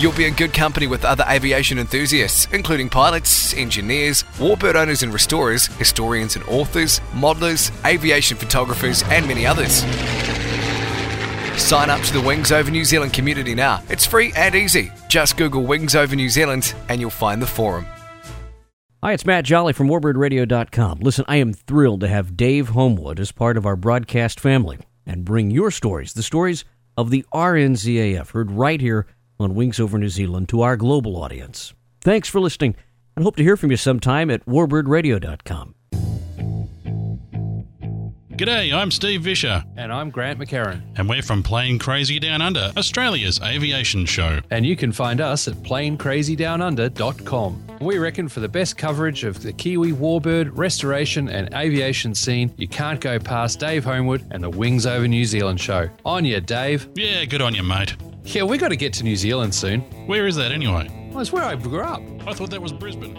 You'll be in good company with other aviation enthusiasts, including pilots, engineers, warbird owners and restorers, historians and authors, modelers, aviation photographers, and many others. Sign up to the Wings Over New Zealand community now. It's free and easy. Just Google Wings Over New Zealand and you'll find the forum. Hi, it's Matt Jolly from WarbirdRadio.com. Listen, I am thrilled to have Dave Homewood as part of our broadcast family and bring your stories, the stories of the RNZAF, heard right here on Wings Over New Zealand to our global audience. Thanks for listening and hope to hear from you sometime at WarbirdRadio.com. G'day, I'm Steve Visscher. And I'm Grant McHerron. And we're from Plane Crazy Down Under, Australia's aviation show. And you can find us at planecrazydownunder.com. We reckon for the best coverage of the Kiwi warbird, restoration, and aviation scene, you can't go past Dave Homewood and the Wings Over New Zealand show. On you, Dave. Yeah, good on you, mate. Yeah, we got to get to New Zealand soon. Where is that anyway? Well, it's where I grew up. I thought that was Brisbane.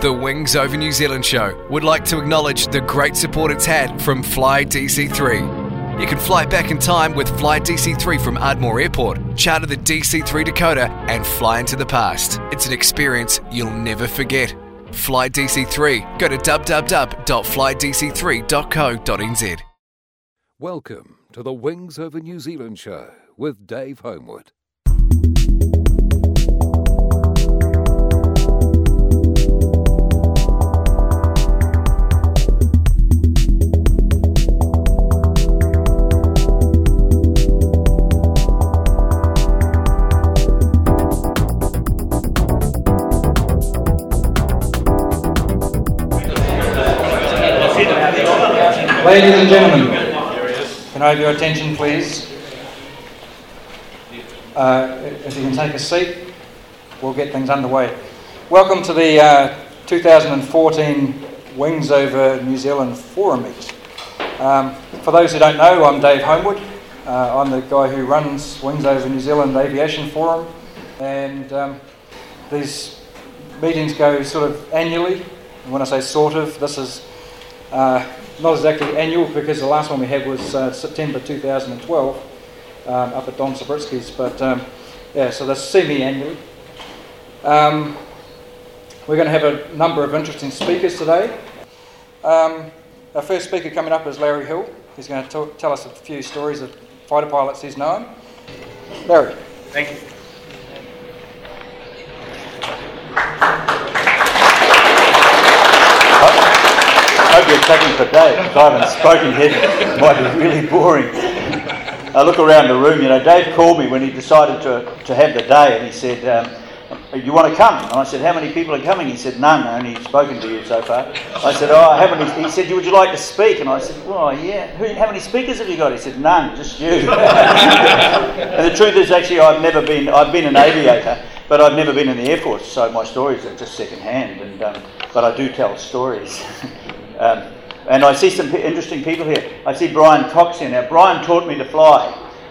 The Wings Over New Zealand show would like to acknowledge the great support it's had from Fly DC3. You can fly back in time with Fly DC3 from Ardmore Airport, charter the DC3 Dakota, and fly into the past. It's an experience you'll never forget. Fly DC3. Go to www.flydc3.co.nz. Welcome to the Wings Over New Zealand show with Dave Homewood. Ladies and gentlemen, can I have your attention, please? Uh, if you can take a seat, we'll get things underway. Welcome to the uh, 2014 Wings Over New Zealand Forum Meet. Um, for those who don't know, I'm Dave Homewood. Uh, I'm the guy who runs Wings Over New Zealand Aviation Forum, and um, these meetings go sort of annually. And when I say sort of, this is uh, not exactly annual because the last one we had was uh, September 2012 um, up at Don Subritzky's, but um, yeah, so that's semi-annually. Um, we're going to have a number of interesting speakers today. Um, our first speaker coming up is Larry Hill. He's going to tell us a few stories of fighter pilots he's known. Larry. Thank you. You're for Dave, I haven't spoken yet. It might be really boring. I look around the room, you know, Dave called me when he decided to, to have the day, and he said, um, you want to come? And I said, how many people are coming? He said, none, only spoken to you so far. I said, oh, I haven't. He said, would you like to speak? And I said, well, yeah. Who, how many speakers have you got? He said, none, just you. and the truth is, actually, I've never been, I've been an aviator, but I've never been in the Air Force, so my stories are just second hand, and, um, but I do tell stories. Um, and I see some p- interesting people here. I see Brian Cox here now. Brian taught me to fly,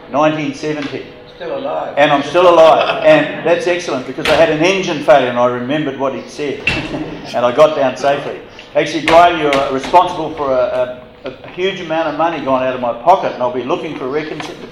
1970. Still alive. And I'm still alive. And that's excellent because I had an engine failure and I remembered what he'd said. and I got down safely. Actually, Brian, you're responsible for a, a, a, huge amount of money gone out of my pocket, and I'll be looking for recompense,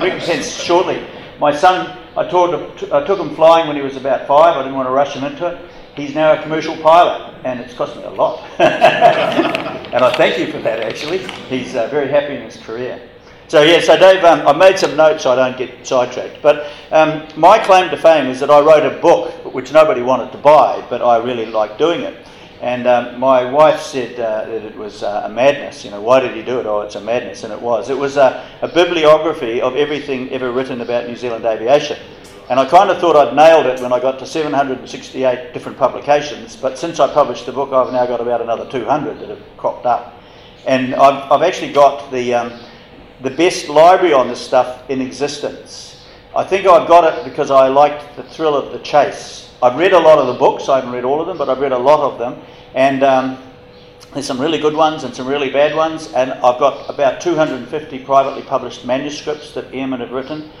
recompense shortly. My son, I, taught I took him flying when he was about five. I didn't want to rush him into it. He's now a commercial pilot, and it's cost me a lot. and I thank you for that, actually. He's uh, very happy in his career. So, yeah, so Dave, um, I made some notes so I don't get sidetracked. But um, my claim to fame is that I wrote a book which nobody wanted to buy, but I really liked doing it. And um, my wife said uh, that it was uh, a madness. You know, why did he do it? Oh, it's a madness. And it was. It was a, a bibliography of everything ever written about New Zealand aviation. And I kind of thought I'd nailed it when I got to 768 different publications, but since I published the book, I've now got about another 200 that have cropped up. And I've, I've actually got the, um, the best library on this stuff in existence. I think I've got it because I liked the thrill of the chase. I've read a lot of the books, I haven't read all of them, but I've read a lot of them. And um, there's some really good ones and some really bad ones. And I've got about 250 privately published manuscripts that Eamon have written.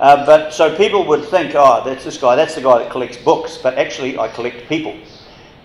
Uh, but so people would think, oh, that's this guy, that's the guy that collects books. But actually, I collect people.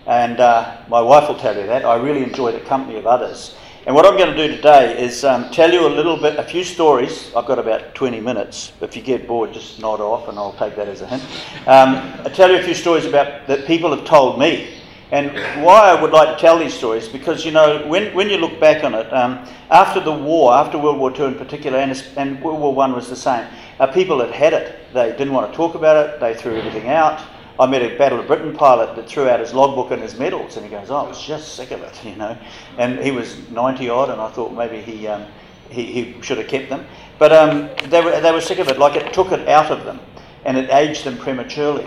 And uh, my wife will tell you that. I really enjoy the company of others. And what I'm going to do today is um, tell you a little bit, a few stories. I've got about 20 minutes. If you get bored, just nod off and I'll take that as a hint. Um, I'll tell you a few stories about that people have told me. And why I would like to tell these stories, because you know, when, when you look back on it, um, after the war, after World War II in particular, and, and World War I was the same, uh, people had had it. They didn't want to talk about it, they threw everything out. I met a Battle of Britain pilot that threw out his logbook and his medals, and he goes, "Oh, I was just sick of it," you know. And he was ninety odd, and I thought maybe he um, he, he, should have kept them. But um, they were they were sick of it. Like it took it out of them, and it aged them prematurely.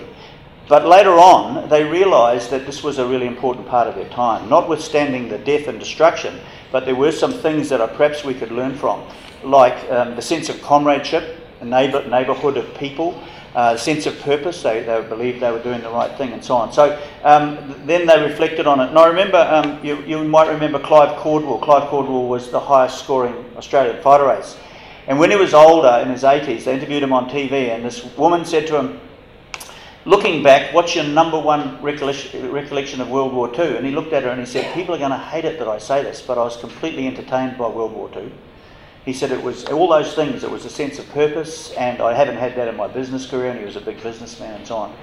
But later on, they realised that this was a really important part of their time, notwithstanding the death and destruction. But there were some things that perhaps we could learn from, like um, the sense of comradeship, a neighbour, neighbourhood of people, uh, sense of purpose. They, they believed they were doing the right thing and so on. So um, then they reflected on it. And I remember, um, you, you might remember Clive Caldwell. Clive Caldwell was the highest scoring Australian fighter race. And when he was older, in his 80s, they interviewed him on TV, and this woman said to him, Looking back, what's your number one recollection of World War II? And he looked at her and he said, People are going to hate it that I say this, but I was completely entertained by World War II. He said it was all those things. It was a sense of purpose, and I haven't had that in my business career. And he was a big businessman and so on.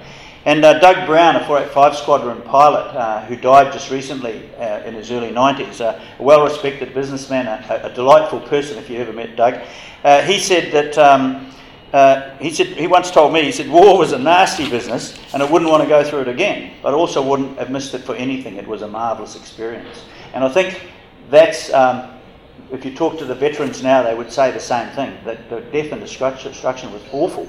And uh, Doug Brown, a 485 Squadron pilot uh, who died just recently uh, in his early 90s, a well-respected businessman, a, a, delightful person. If you ever met Doug, uh, he said that. Um, uh, he said he once told me he said war was a nasty business and I wouldn't want to go through it again, but also wouldn't have missed it for anything. It was a marvelous experience, and I think that's um, if you talk to the veterans now, they would say the same thing that the death and destruction, was awful.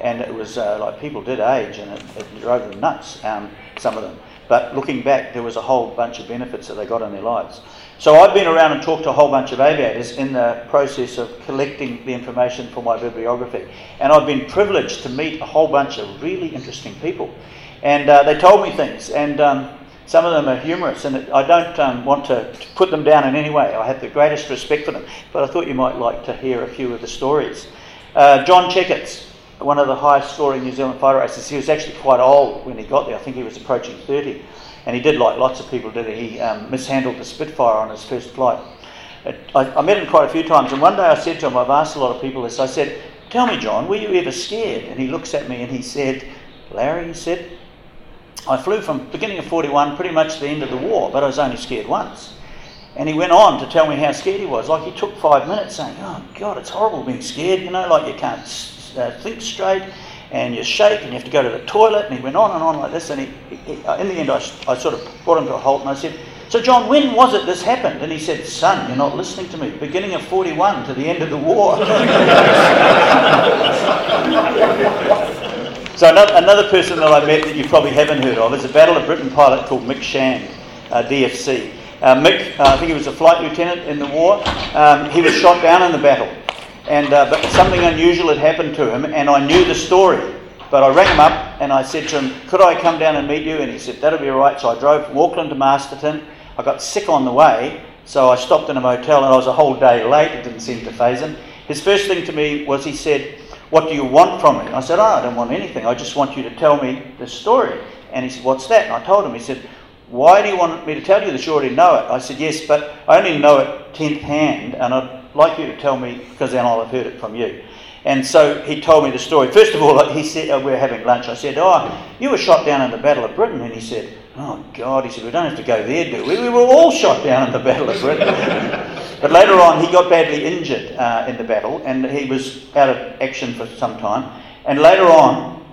And it was uh, like people did age and it, it drove them nuts, um, some of them. But looking back, there was a whole bunch of benefits that they got in their lives. So I've been around and talked to a whole bunch of aviators in the process of collecting the information for my bibliography. And I've been privileged to meet a whole bunch of really interesting people. And uh, they told me things. And um, some of them are humorous, and I don't um, want to, to, put them down in any way. I have the greatest respect for them, but I thought you might like to hear a few of the stories. Uh, John Checketts, one of the highest scoring New Zealand fighter racers, he was actually quite old when he got there. I think he was approaching 30. And he did like lots of people did. He um, mishandled the Spitfire on his first flight. I, I met him quite a few times, and one day I said to him, I've asked a lot of people this, I said, Tell me, John, were you ever scared? And he looks at me and he said, Larry, he said, I flew from beginning of 41 pretty much to the end of the war, but I was only scared once. And he went on to tell me how scared he was. Like he took five minutes saying, Oh, God, it's horrible being scared. You know, like you can't uh, think straight and you shake and you have to go to the toilet. And he went on and on like this. And he, he, uh, in the end, I, I sort of brought him to a halt and I said, So, John, when was it this happened? And he said, Son, you're not listening to me. Beginning of 41 to the end of the war. So another, another, person that I met that you probably haven't heard of is a Battle of Britain pilot called Mick Shand, uh, DFC. Uh, Mick, uh, I think he was a flight lieutenant in the war. Um, he was shot down in the battle, and uh, but something unusual had happened to him, and I knew the story. But I rang him up and I said to him, "Could I come down and meet you?" And he said, "That'll be all right." So I drove from Auckland to Masterton. I got sick on the way, so I stopped in a motel, and I was a whole day late. It didn't seem to phase him. His first thing to me was he said. What do you want from me? I said, Oh, I don't want anything. I just want you to tell me the story. And he said, What's that? And I told him, He said, Why do you want me to tell you this? You already know it. I said, Yes, but I only know it tenth hand, and I'd like you to tell me because then I'll have heard it from you. And so he told me the story. First of all, he said, uh, we're having lunch. I said, Oh, you were shot down in the Battle of Britain. And he said, Oh, God. He said, We don't have to go there, do we? We were all shot down in the Battle of Britain. But later on, he got badly injured uh, in the battle and he was out of action for some time. And later on,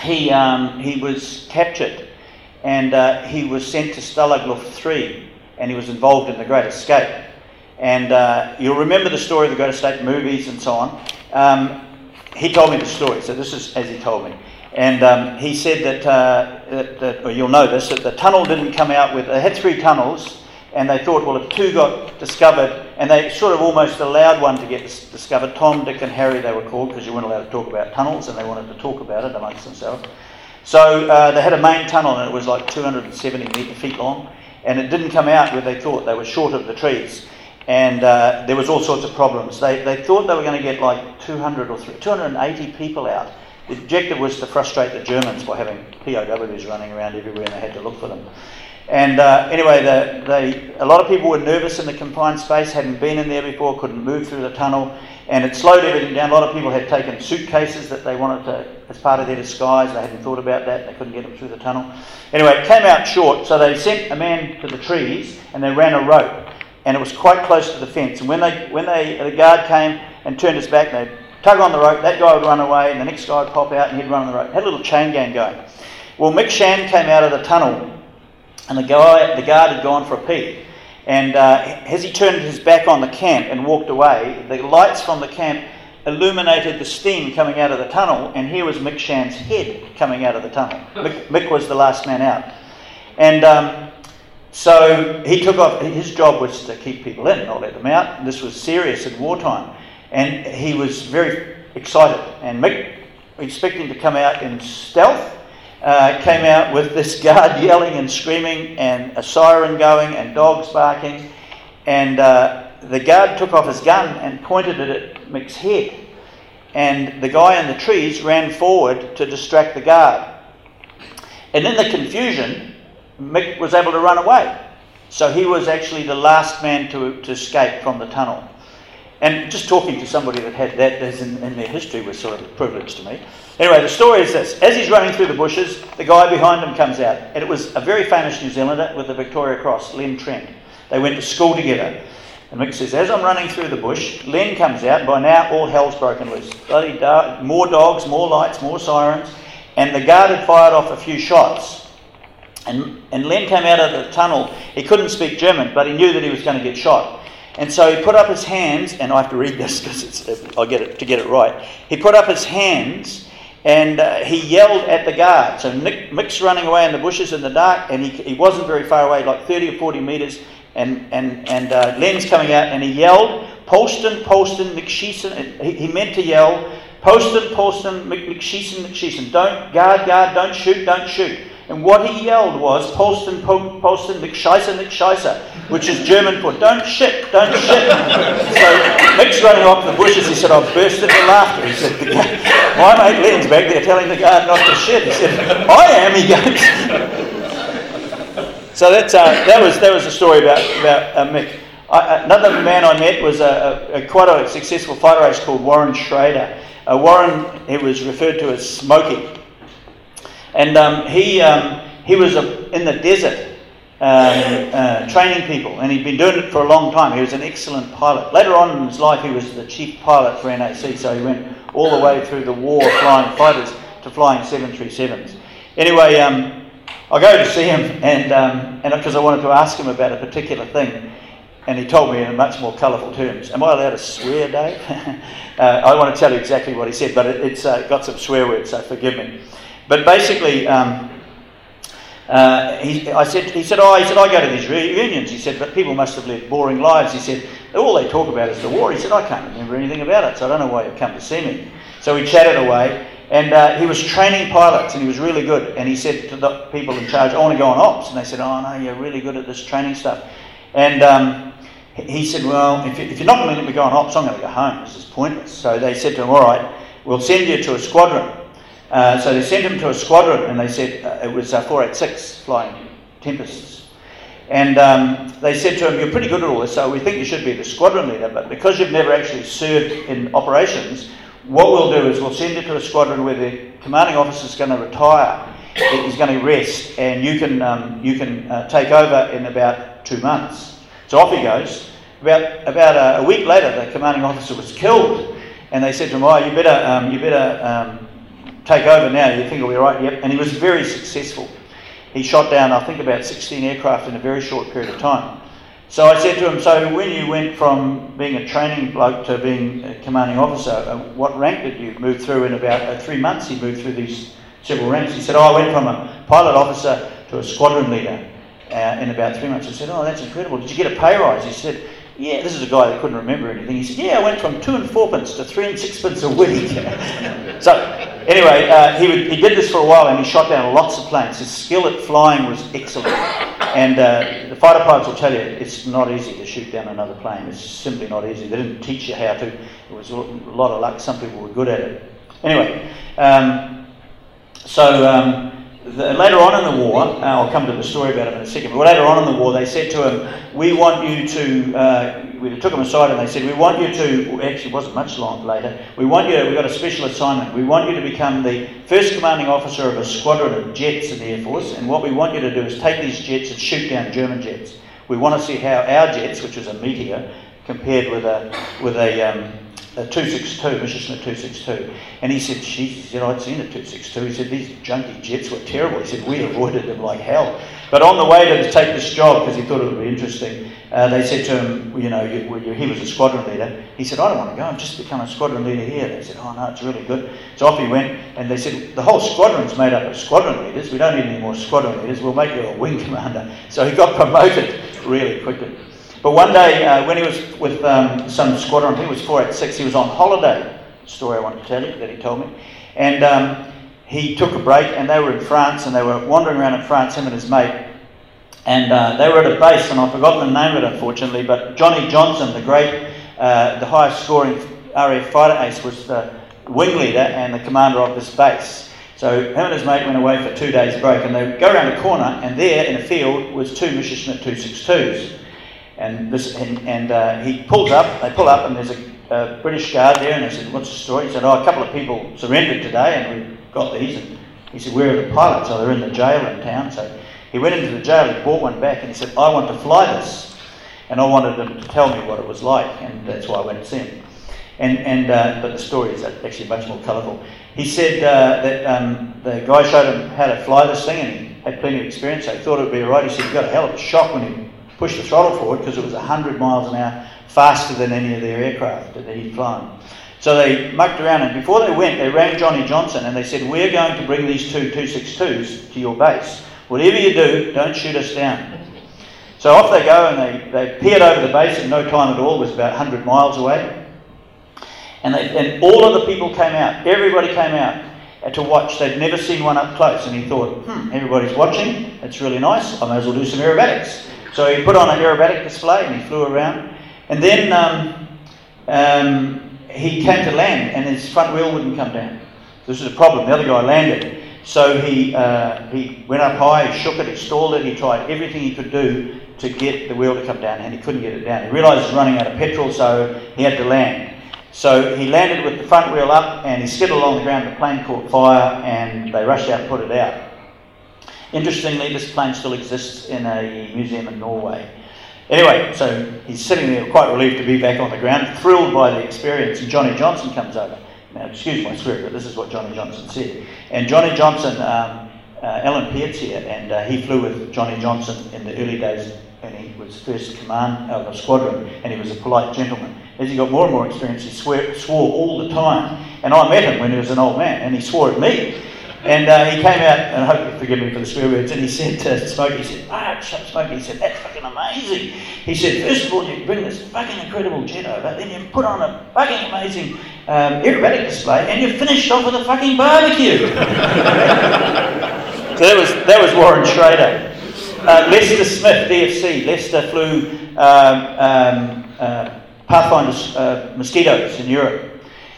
he, um, he was captured and uh, he was sent to Stalag Luft 3 and he was involved in the Great Escape. And uh, you'll remember the story of the Great Escape movies and so on. Um, he told me the story, so this is as he told me. And um, he said that, uh, that, that, or you'll this, that the tunnel didn't come out with, they had three tunnels and they thought, well, if two got discovered and they sort of almost allowed one to get discovered. Tom, Dick, and Harry, they were called because you weren't allowed to talk about tunnels, and they wanted to talk about it amongst themselves. So uh, they had a main tunnel, and it was like 270 feet long, and it didn't come out where they thought. They were short of the trees, and uh, there was all sorts of problems. They, they thought they were going to get like 200 or 280 people out. The objective was to frustrate the Germans by having POWs running around everywhere, and they had to look for them. And uh, anyway, the, they, a lot of people were nervous in the confined space, hadn't been in there before, couldn't move through the tunnel, and it slowed everything down. A lot of people had taken suitcases that they wanted to, as part of their disguise. They hadn't thought about that. They couldn't get them through the tunnel. Anyway, it came out short, so they sent a man to the trees and they ran a rope, and it was quite close to the fence. And when they, when they, the guard came and turned his back, they tug on the rope. That guy would run away, and the next guy would pop out, and he'd run on the rope. Had a little chain gang going. Well, Mick Shand came out of the tunnel and the guy, the guard had gone for a pee. And uh, as he turned his back on the camp and walked away, the lights from the camp illuminated the steam coming out of the tunnel, and here was Mick Shand's head coming out of the tunnel. Mick, Mick was the last man out. And um, so he took off, his job was to keep people in, not let them out. This was serious in wartime. And he was very excited. And Mick, expecting to come out in stealth, uh, came out with this guard yelling and screaming, and a siren going, and dogs barking. And uh, the guard took off his gun and pointed it at Mick's head. And the guy in the trees ran forward to distract the guard. And in the confusion, Mick was able to run away. So he was actually the last man to, to escape from the tunnel. And just talking to somebody that had that as in, in, their history was sort of a privilege to me. Anyway, the story is this. As he's running through the bushes, the guy behind him comes out. And it was a very famous New Zealander with the Victoria Cross, Len Trent. They went to school together. And Mick says, as I'm running through the bush, Len comes out. By now, all hell's broken loose. Bloody more dogs, more lights, more sirens. And the guard had fired off a few shots. And, and Len came out of the tunnel. He couldn't speak German, but he knew that he was going to get shot. And so he put up his hands, and I have to read this because I'll get it to get it right. He put up his hands and uh, he yelled at the guard. So Nick, Mick's running away in the bushes in the dark, and he, he wasn't very far away, like 30 or 40 metres. And, and, and uh, Len's coming out, and he yelled, Polston, Polston, McSheeson. He, he meant to yell, Polston, Polston, McSheeson, McSheeson. Don't, guard, guard, don't shoot, don't shoot. And what he yelled was, Polston, Polston, McScheisser, McScheisser, which is German for don't shit, don't shit. so Mick's running off the bushes. He said, I burst into laughter. He said, my mate Len's back there telling the guard not to shit. He said, I am, he goes. so that's, uh, that, was, that was a story about, about uh, Mick. I, another man I met was a, a, a, quite a successful fighter race called Warren Schrader. Uh, Warren, he was referred to as Smokey. And um, he, um, he was a, in the desert um, uh, training people, and he'd been doing it for a long time. He was an excellent pilot. Later on in his life, he was the chief pilot for NAC, so he went all the way through the war flying fighters to flying 737s. Anyway, um, I go to see him, and um, and because I wanted to ask him about a particular thing, and he told me in much more colourful terms. Am I allowed to swear, Dave? uh, I want to tell you exactly what he said, but it, has uh, got some swear words, so forgive me. But basically, um, uh, he, I said, he said, oh, he said, I go to these reunions. He said, but people must have lived boring lives. He said, all they talk about is the war. He said, I can't remember anything about it, so I don't know why you've come to see me. So we chatted away, and uh, he was training pilots, and he was really good. And he said to the people in charge, I want to go on ops. And they said, oh, no, you're really good at this training stuff. And um, he said, well, if, you, are not going to let me go on ops, I'm going to go home. This is pointless. So they said to him, all right, we'll send you to a squadron. Uh, so they sent him to a squadron, and they said uh, it was uh, 486 flying Tempests. And um, they said to him, You're pretty good at all this, so we think you should be the squadron leader, but because you've never actually served in operations, what we'll do is we'll send you to a squadron where the commanding officer is going to retire, he's going to rest, and you can, um, you can uh, take over in about two months. So off he goes. About, about a, a, week later, the commanding officer was killed, and they said to him, Oh, you better, um, you better um, take over now, you think it'll be right? Yep. And he was very successful. He shot down, I think, about 16 aircraft in a very short period of time. So I said to him, So when you went from being a training bloke to being a commanding officer, uh, what rank did you move through in about uh, three months? He moved through these several ranks. He said, Oh, I went from a pilot officer to a squadron leader uh, in about three months. I said, Oh, that's incredible. Did you get a pay rise? He said, Yeah, this is a guy that couldn't remember anything. He said, Yeah, I went from two and fourpence to three and sixpence a week. so, anyway, uh, he, would, he did this for a while and he shot down lots of planes. His skill at flying was excellent. And uh, the fighter pilots will tell you it's not easy to shoot down another plane. It's simply not easy. They didn't teach you how to. It was a lot of luck. Some people were good at it. Anyway, um, so. Um, later on in the war, uh, I'll come to the story about it in a second, but later on in the war, they said to him, We want you to, uh, we took him aside and they said, We want you to, actually, it wasn't much long later, we want you, to, we've got a special assignment. We want you to become the first commanding officer of a squadron of jets in the Air Force, and what we want you to do is take these jets and shoot down German jets. We want to see how our jets, which was a Meteor, compared with a, with a, um, a 262, Messerschmitt 262. And he said, he said, I'd seen a 262. He said, these junky jets were terrible. He said, we avoided them like hell. But on the way to take this job, because he thought it would be interesting, uh, they said to him, you know, you, you, he was a squadron leader. He said, I don't want to go. I've just become a squadron leader here. They said, oh, no, it's really good. So off he went, and they said, the whole squadron's made up of squadron leaders. We don't need any more squadron leaders. We'll make you a wing commander. So he got promoted really quickly. But one day, uh, when he was with um, some squadron, it was 486, he was on holiday. Story I want to tell you that he told me. And um, he took a break, and they were in France, and they were wandering around in France, him and his mate. And uh, they were at a base, and I've forgotten the name of it, unfortunately, but Johnny Johnson, the great, uh, the highest scoring RAF fighter ace, was the wing leader and the commander of this base. So him and his mate went away for two days break, and they go around a corner, and there in a field was two Messerschmitt 262s. And, this, and, and uh, he pulls up, they pull up, and there's a, a, British guard there, and they said, What's the story? He said, Oh, a couple of people surrendered today, and we got these. And he said, Where are the pilots? Oh, they're in the jail in town. So he went into the jail, he brought one back, and he said, I want to fly this. And I wanted them to tell me what it was like, and that's why I went to see him. And, and uh, but the story is actually much more colourful. He said uh, that um, the guy showed him how to fly this thing, and he had plenty of experience. So he thought it would be all right. He said he got a hell of a shock when he pushed the throttle forward because it was 100 miles an hour faster than any of their aircraft that he'd flown. So they mucked around, and before they went, they rang Johnny Johnson and they said, We're going to bring these two 262s to your base. Whatever you do, don't shoot us down. So off they go, and they, they peered over the base in no time at all, it was about 100 miles away. And, they, and all of the people came out, everybody came out to watch. They'd never seen one up close, and he thought, hmm, everybody's watching, that's really nice, I may as well do some aerobatics. So he put on an aerobatic display and he flew around. And then um, um, he came to land and his front wheel wouldn't come down. This is a problem. The other guy landed. So he, uh, he went up high, he shook it, he stalled it, he tried everything he could do to get the wheel to come down and he couldn't get it down. He realised he was running out of petrol, so he had to land. So he landed with the front wheel up and he skidded along the ground. The plane caught fire and they rushed out and put it out. Interestingly, this plane still exists in a museum in Norway. Anyway, so he's sitting there quite relieved to be back on the ground, thrilled by the experience, and Johnny Johnson comes over. Now, excuse my swear, but this is what Johnny Johnson said. And Johnny Johnson, um, uh, Alan Peart here, and uh, he flew with Johnny Johnson in the early days, and he was first command of the squadron, and he was a polite gentleman. As he got more and more experience, he swear, swore all the time. And I met him when he was an old man, and he swore at me. And uh, he came out, and I hope you forgive me for the swear words, and he said to Smokey, he said, ah, Smokey, he said, that's fucking amazing. He said, first of all, you bring this fucking incredible jet over, then you put on a fucking amazing um, aerobatic display, and you finished off with a fucking barbecue. so that was, that was Warren Schrader. Uh, Lester Smith, DFC. Lester flew um, um, uh, Pathfinder uh, mosquitoes in Europe.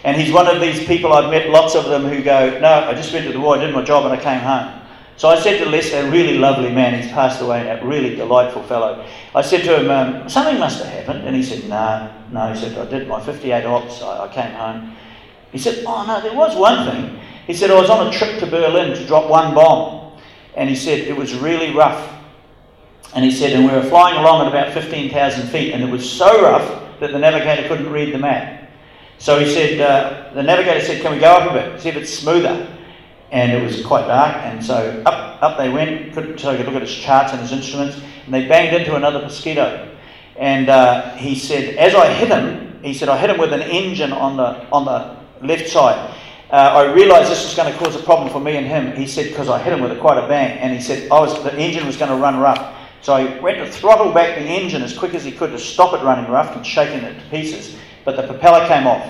And he's one of these people, I've met lots of them who go, No, I just went to the war, I did my job, and I came home. So I said to Les, a really lovely man, he's passed away, a really delightful fellow. I said to him, um, Something must have happened. And he said, No, no. He said, I did my 58 ops, I, I came home. He said, Oh, no, there was one thing. He said, I was on a trip to Berlin to drop one bomb. And he said, It was really rough. And he said, And we were flying along at about 15,000 feet, and it was so rough that the navigator couldn't read the map. So he said, uh, the navigator said, Can we go up a bit, see if it's smoother? And it was quite dark, and so up, up they went, could, so he could look at his charts and his instruments, and they banged into another mosquito. And uh, he said, as I hit him, he said, I hit him with an engine on the, on the left side. Uh, I realised this was going to cause a problem for me and him. He said, because I hit him with a, quite a bang. And he said, I was, the engine was going to run rough. So he went to throttle back the engine as quick as he could to stop it running rough and shaking it to pieces. But the propeller came off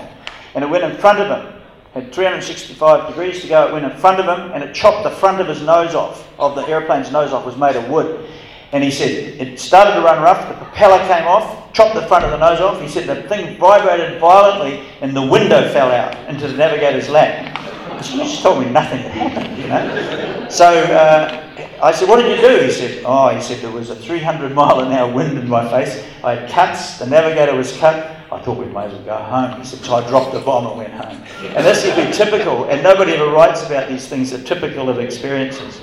and it went in front of him. Had 365 degrees to go. It went in front of him and it chopped the front of his nose off, of the airplane's nose off, was made of wood. And he said it started to run rough, the propeller came off, chopped the front of the nose off. He said the thing vibrated violently and the window fell out into the navigator's lap. She just told me nothing had happened, you know. So uh, I said, What did you do? He said, Oh, he said, there was a 300 mile an hour wind in my face. I had cuts, the navigator was cut. I thought we might as well go home. He So I dropped the bomb and went home. And this would be typical, and nobody ever writes about these things that are typical of experiences.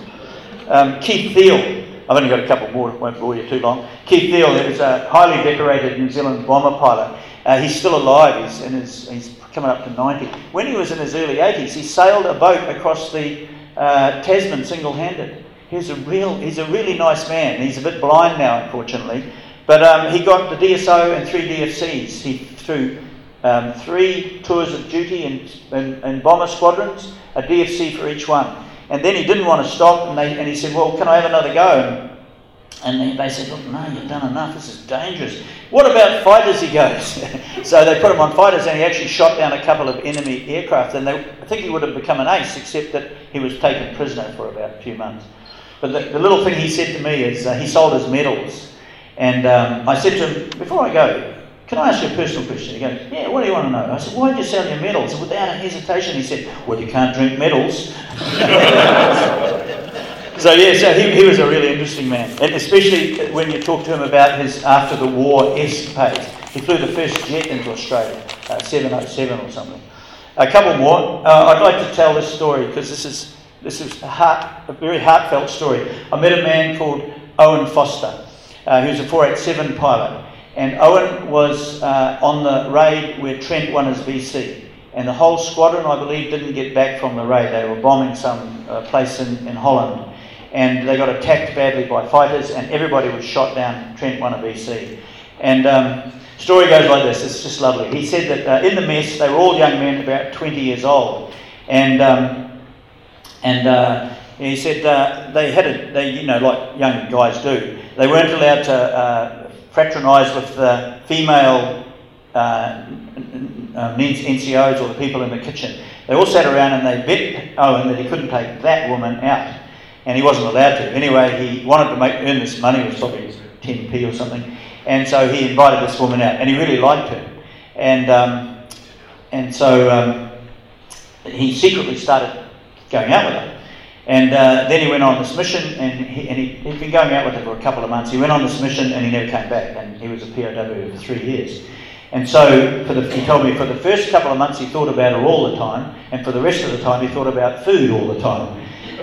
Um, Keith Thiele, I've only got a couple more, won't bore you too long. Keith Thiele is a highly decorated New Zealand bomber pilot. Uh, he's still alive, he's, in his, he's coming up to 90. When he was in his early 80s, he sailed a boat across the uh, Tasman single handed. He's a, real, he's a really nice man. He's a bit blind now, unfortunately. But um, he got the DSO and three DFCs. He threw um, three tours of duty in, in, in bomber squadrons, a DFC for each one. And then he didn't want to stop, and, they, and he said, Well, can I have another go? And, and they said, Look, no, you've done enough. This is dangerous. What about fighters? He goes. so they put him on fighters, and he actually shot down a couple of enemy aircraft. And they, I think he would have become an ace, except that he was taken prisoner for about a few months. But the, the little thing he said to me is uh, he sold his medals. And um, I said to him, Before I go, can I ask you a personal question? He goes, Yeah, what do you want to know? I said, Why did you sell your medals? And without hesitation, he said, Well, you can't drink medals. so, yeah, so he, he was a really interesting man. And especially when you talk to him about his after the war escapades. He flew the first jet into Australia, uh, 707 or something. A couple more. Uh, I'd like to tell this story because this is, this is a, heart, a very heartfelt story. I met a man called Owen Foster, uh, who's a 487 pilot. And Owen was uh, on the raid where Trent won his VC. And the whole squadron, I believe, didn't get back from the raid. They were bombing some uh, place in, in Holland. And they got attacked badly by fighters, and everybody was shot down. Trent won a VC. And um, story goes like this. It's just lovely. He said that uh, in the mess, they were all young men, about 20 years old. And, um, and uh, he said uh, they had a, they, you know, like young guys do, they weren't allowed to uh, fraternise with the female uh, NCOs or the people in the kitchen. They all sat around and they bet Owen that he couldn't take that woman out, and he wasn't allowed to. Anyway, he wanted to make earn this money, was probably 10p or something, and so he invited this woman out, and he really liked her, and um, and so um, he secretly started going out with her. And uh, then he went on this mission, and, he, and he, had been going out with her for a couple of months. He went on this mission, and he never came back, and he was a POW for three years. And so, for the, he told me for the first couple of months he thought about her all the time, and for the rest of the time he thought about food all the time.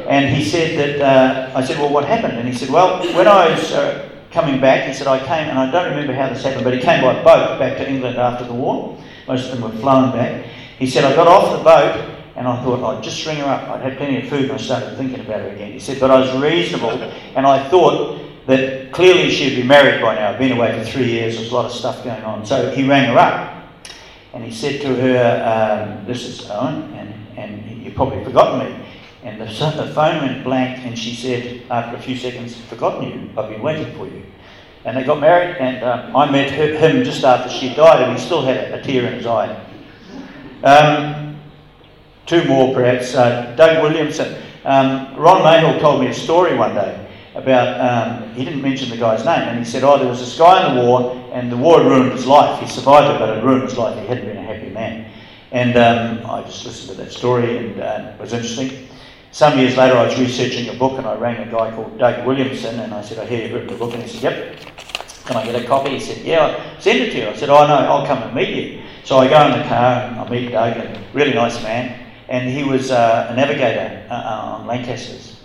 And he said that, uh, I said, Well, what happened? And he said, Well, when I was uh, coming back, he said, I came, and I don't remember how this happened, but he came by boat back to England after the war. Most of them were flown back. He said, I got off the boat, and I thought I'd just ring her up. I'd had plenty of food and I started thinking about her again. He said, but I was reasonable and I thought that clearly she'd be married by now. I'd been away for three years, there's a lot of stuff going on. So he rang her up and he said to her, um, This is Owen, and, and you've probably forgotten me. And the, the phone went blank and she said, after a few seconds, Forgotten you, I've been waiting for you. And they got married, and um, I met her, him just after she died, and he still had a, a tear in his eye. Um, Two more, perhaps. Uh, Doug Williamson. Um, Ron Mayhill told me a story one day about, um, he didn't mention the guy's name, and he said, Oh, there was this guy in the war, and the war had ruined his life. He survived it, but it ruined his life. He hadn't been a happy man. And um, I just listened to that story, and uh, it was interesting. Some years later, I was researching a book, and I rang a guy called Doug Williamson, and I said, I hear you've written a book. And he said, Yep. Can I get a copy? He said, Yeah, I'll send it to you. I said, Oh, no, I'll come and meet you. So I go in the car, and I meet Doug, and really nice man and he was uh, a navigator uh, uh, on Lancasters.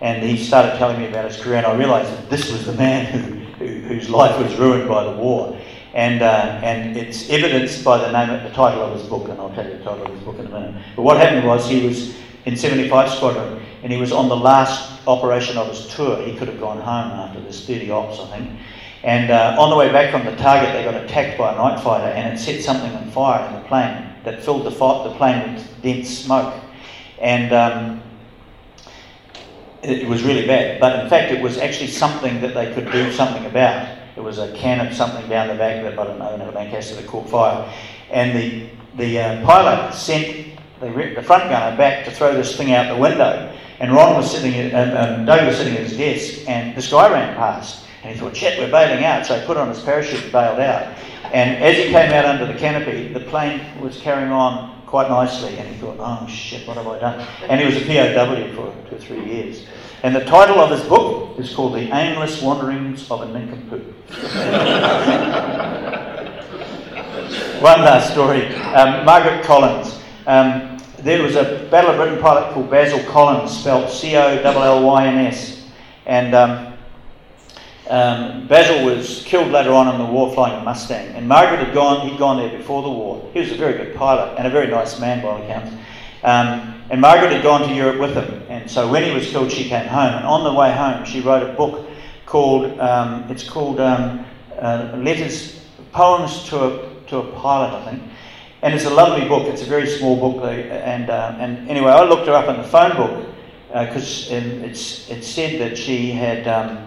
And he started telling me about his career, and I realised that this was the man who, who, whose life was ruined by the war. And, uh, and it's evidenced by the name, the title of his book, and I'll tell you the title of his book in a minute. But what happened was he was in 75 Squadron, and he was on the last operation of his tour. He could have gone home after this 30 ops, I think. And uh, on the way back from the target, they got attacked by a night fighter, and it set something on fire in the plane that filled the, the plane with dense smoke. And um, it was really bad. But in fact, it was actually something that they could do something about. It was a can of something down the back that I don't know, in Lancaster that caught fire. And the, the uh, pilot sent the, the front gunner back to throw this thing out the window. And Ron was sitting, at, um, um, Doug was sitting at his desk, and this guy ran past. And he thought, shit, we're bailing out. So he put on his parachute and bailed out. And as he came out under the canopy, the plane was carrying on quite nicely. And he thought, oh shit, what have I done? And he was a POW for two or three years. And the title of his book is called The Aimless Wanderings of a Nincompoop. One last story. Um, Margaret Collyns. Um, there was a Battle of Britain pilot called Basil Collyns, spelled C O L L Y N S. And um, um, Basil was killed later on in the war flying a Mustang. And Margaret had gone, he'd gone there before the war. He was a very good pilot and a very nice man by all accounts. Um, and Margaret had gone to Europe with him. And so when he was killed, she came home. And on the way home, she wrote a book called, um, it's called um, uh, Letters, Poems to a, to a Pilot, I think. And it's a lovely book. It's a very small book. And, uh, and anyway, I looked her up in the phone book because uh, it's, it said that she had.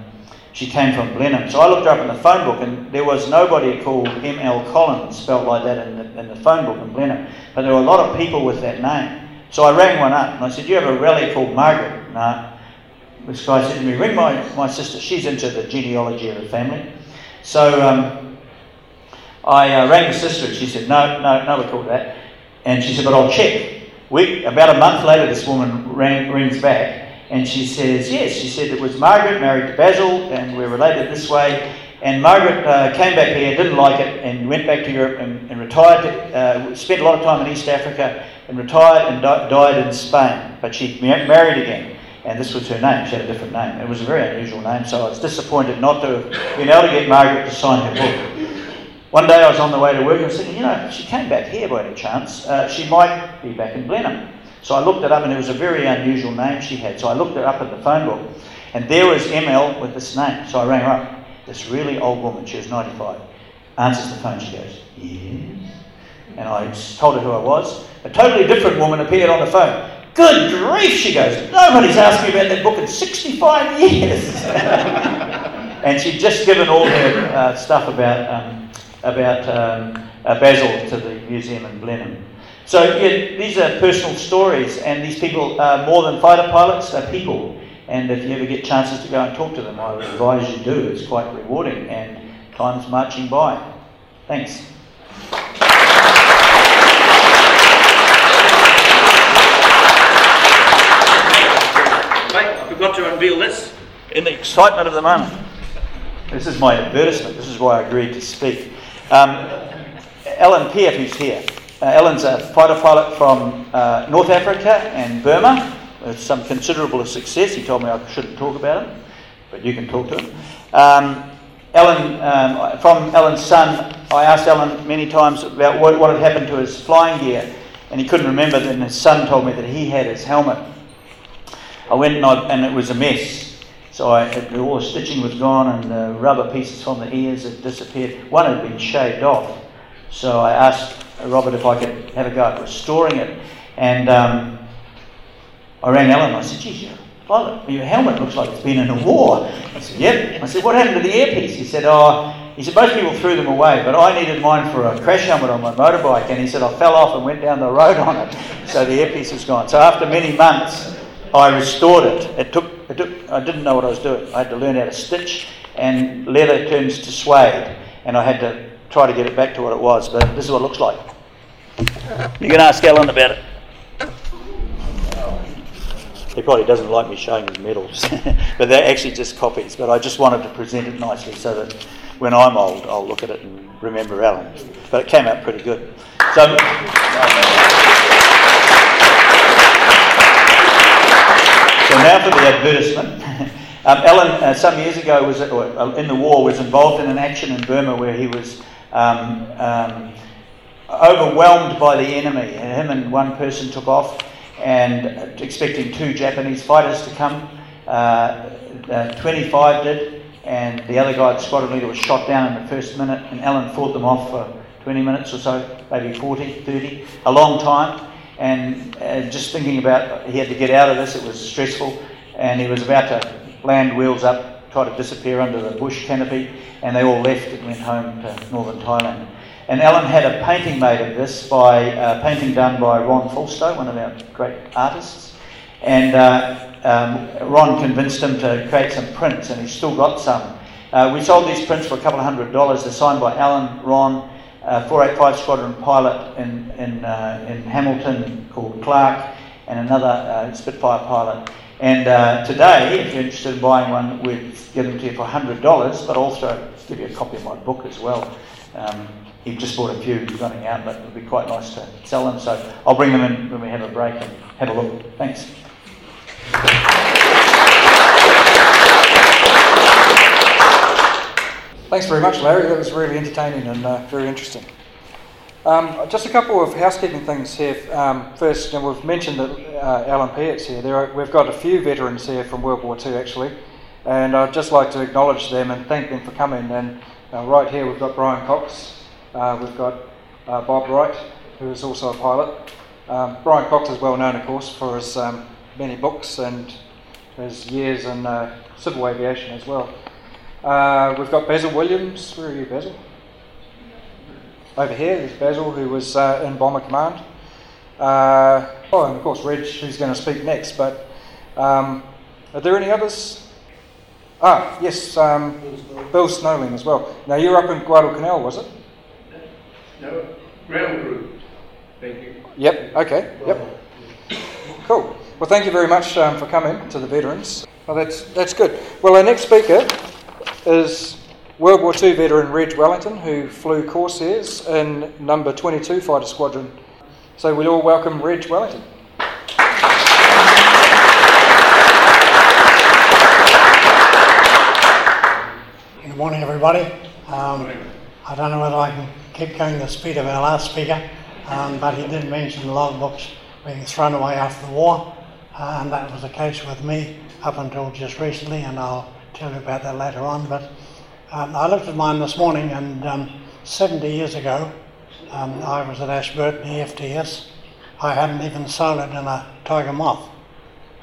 She came from Blenheim. So I looked her up in the phone book, and there was nobody called M.L. Collyns, spelled like that in the, in the phone book in Blenheim. But there were a lot of people with that name. So I rang one up and I said, Do you have a rally called Margaret? No. This guy said to me, Ring my, my sister. She's into the genealogy of the family. So um, I uh, rang the sister and she said, No, no, no, we called that. And she said, But I'll check. We, about a month later, this woman rang, rings back and she says, Yes. She said it was Margaret, married to Basil, and we're related this way. And Margaret uh, came back here, didn't like it, and went back to Europe and, and retired. To, uh, spent a lot of time in East Africa and retired and di- died in Spain. But she married again, and this was her name. She had a different name. It was a very unusual name, so I was disappointed not to have been able to get Margaret to sign her book. One day I was on the way to work and I was thinking, you know, if she came back here by any chance, uh, she might be back in Blenheim. So I looked it up, and it was a very unusual name she had. So I looked it up in the phone book, and there was ML with this name. So I rang her up. This really old woman, she was 95, answers the phone. She goes, Yes. And I told her who I was. A totally different woman appeared on the phone. Good grief, she goes. Nobody's asked me about that book in 65 years. and she'd just given all her uh, stuff about, um, about um, uh, Basil to the museum in Blenheim. So yeah, these are personal stories, and these people are more than fighter pilots, they're people. And if you ever get chances to go and talk to them, I would advise you do. It's quite rewarding, and time's marching by. Thanks. Mate, I forgot to unveil this in the excitement of the moment. This is my advertisement. This is why I agreed to speak. Um, Alan Peart, who's here, uh, Alan's a fighter pilot from uh, North Africa and Burma with some considerable success. He told me I shouldn't talk about him, but you can talk to him. Um, Alan, um, from Alan's son, I asked Alan many times about what, what had happened to his flying gear, and he couldn't remember. Then his son told me that he had his helmet. I went and, I, and it was a mess. So I, all the stitching was gone, and the rubber pieces from the ears had disappeared. One had been shaved off. So I asked Robert if I could have a go at restoring it. And um, I rang Alan. I said, geez, pilot, your helmet looks like it's been in a war. I said, yep. I said, what happened to the earpiece? He said, oh, he said, most people threw them away, but I needed mine for a crash helmet on my motorbike. And he said, I fell off and went down the road on it. So the earpiece was gone. So after many months, I restored it. It took, it took, I didn't know what I was doing. I had to learn how to stitch, and leather turns to suede. And I had to try to get it back to what it was, but this is what it looks like. You can ask Alan about it. He probably doesn't like me showing his medals, but they're actually just copies. But I just wanted to present it nicely so that when I'm old, I'll look at it and remember Alan. But it came out pretty good. So. So now for the advertisement. Um, Alan, uh, some years ago, was uh, in the war, was involved in an action in Burma where he was um, um, overwhelmed by the enemy. Him and one person took off, and expecting two Japanese fighters to come. Uh, uh, 25 did, and the other guy, the squadron leader, was shot down in the first minute, and Alan fought them off for 20 minutes or so, maybe 40, 30, a long time. And uh, just thinking about he had to get out of this, it was stressful. and he was about to land wheels up, try to disappear under the bush canopy, and they all left and went home to northern Thailand. And Alan had a painting made of this by a painting done by Ron Fulsto, one of our great artists. And uh, um, Ron convinced him to create some prints, and he's still got some. Uh, we sold these prints for a couple of hundred dollars. They're signed by Alan, Ron, uh, 485 Squadron pilot in, in, uh, in Hamilton called Clark, and another uh, Spitfire pilot. And uh, today, if you're interested in buying one, we'd give them to you for $100, but also give you a copy of my book as well. Um, he just bought a few running out, but it would be quite nice to sell them. So I'll bring them in when we have a break and have a look. Thanks. Thanks very much, Larry. That was really entertaining and uh, very interesting. Um, just a couple of housekeeping things here. Um, first, we've mentioned that uh, Alan Peart's here. There are, we've got a few veterans here from World War II, actually, and I'd just like to acknowledge them and thank them for coming. And uh, right here, we've got Bryan Cox, uh, we've got uh, Bob Wright, who is also a pilot. Um, Bryan Cox is well known, of course, for his um, many books and his years in uh, civil aviation as well. Uh, we've got Basil Williams. Where are you, Basil? Over here, there's Basil, who was in Bomber Command. Uh, oh, and of course, Reg, who's going to speak next. But um, are there any others? Ah, yes, um, Bill Snowling as well. Now, you're up in Guadalcanal, was it? No, ground crew. Thank you. Yep, okay, yep. Cool. Well, thank you very much um, for coming to the veterans. Well, that's, that's good. Well, our next speaker is World War II veteran Reg Wellington, who flew Corsairs in number 22 Fighter Squadron. So we'll all welcome Reg Wellington. Good morning, everybody. Um, I don't know whether I can keep going the speed of our last speaker, um, but he did mention logbooks being thrown away after the war, uh, and that was the case with me up until just recently, and I'll tell you about that later on. But um, I looked at mine this morning, and um, 70 years ago, um, I was at Ashburton EFTS. I hadn't even soloed in a Tiger Moth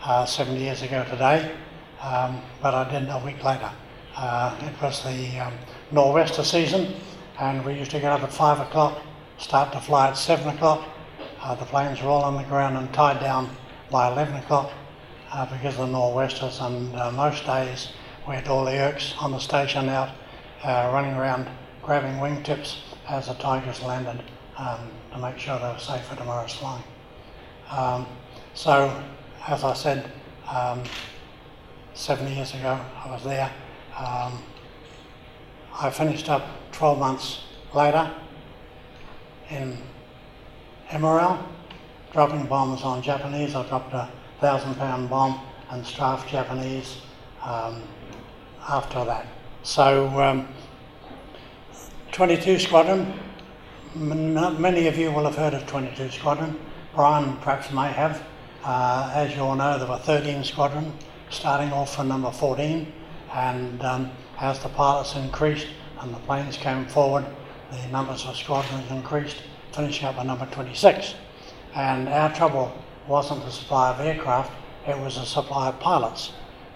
uh, 70 years ago today, um, but I did a week later. Uh, it was the um, nor'wester season, and we used to get up at 5 o'clock, start to fly at 7 o'clock. Uh, the planes were all on the ground and tied down by 11 o'clock uh, because of the nor'westers, and uh, most days we had all the erks on the station out uh, running around grabbing wingtips as the Tigers landed um, to make sure they were safe for tomorrow's flying. Um, so, as I said, um, 70 years ago I was there. Um, I finished up 12 months later in Emirau, dropping bombs on Japanese. I dropped a thousand pound bomb and strafed Japanese um, after that. So, um, 22 Squadron, m- many of you will have heard of 22 Squadron. Bryan perhaps may have. Uh, as you all know, there were 13 Squadron, starting off from number 14, and um, as the pilots increased and the planes came forward, the numbers of squadrons increased, finishing up at number 26. And our trouble wasn't the supply of aircraft, it was the supply of pilots.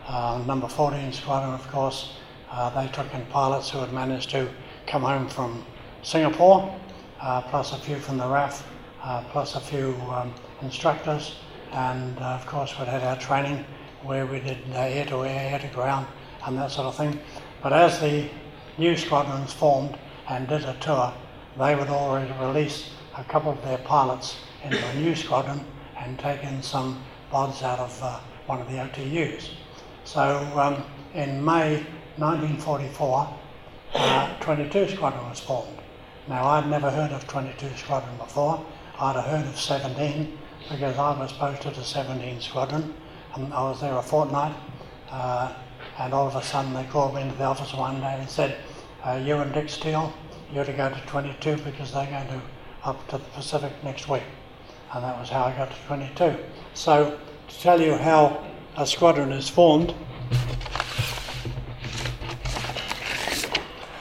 Uh, number 14 Squadron, of course, uh, they took in pilots who had managed to come home from Singapore, uh, plus a few from the RAF, uh, plus a few um, instructors, and uh, of course we had our training where we did air to air, air to ground, and that sort of thing. But as the new squadrons formed and did a tour, they would already release a couple of their pilots into a new squadron and take in some bods out of uh, one of the OTUs. So um, in May 1944, uh, 22 Squadron was formed. Now I'd never heard of 22 Squadron before. I'd have heard of 17 because I was posted to 17 Squadron and I was there a fortnight. Uh, and all of a sudden they called me into the office one day and said, uh, you and Dick Steele, you're to go to 22 because they're going to up to the Pacific next week. And that was how I got to 22. So to tell you how a squadron is formed,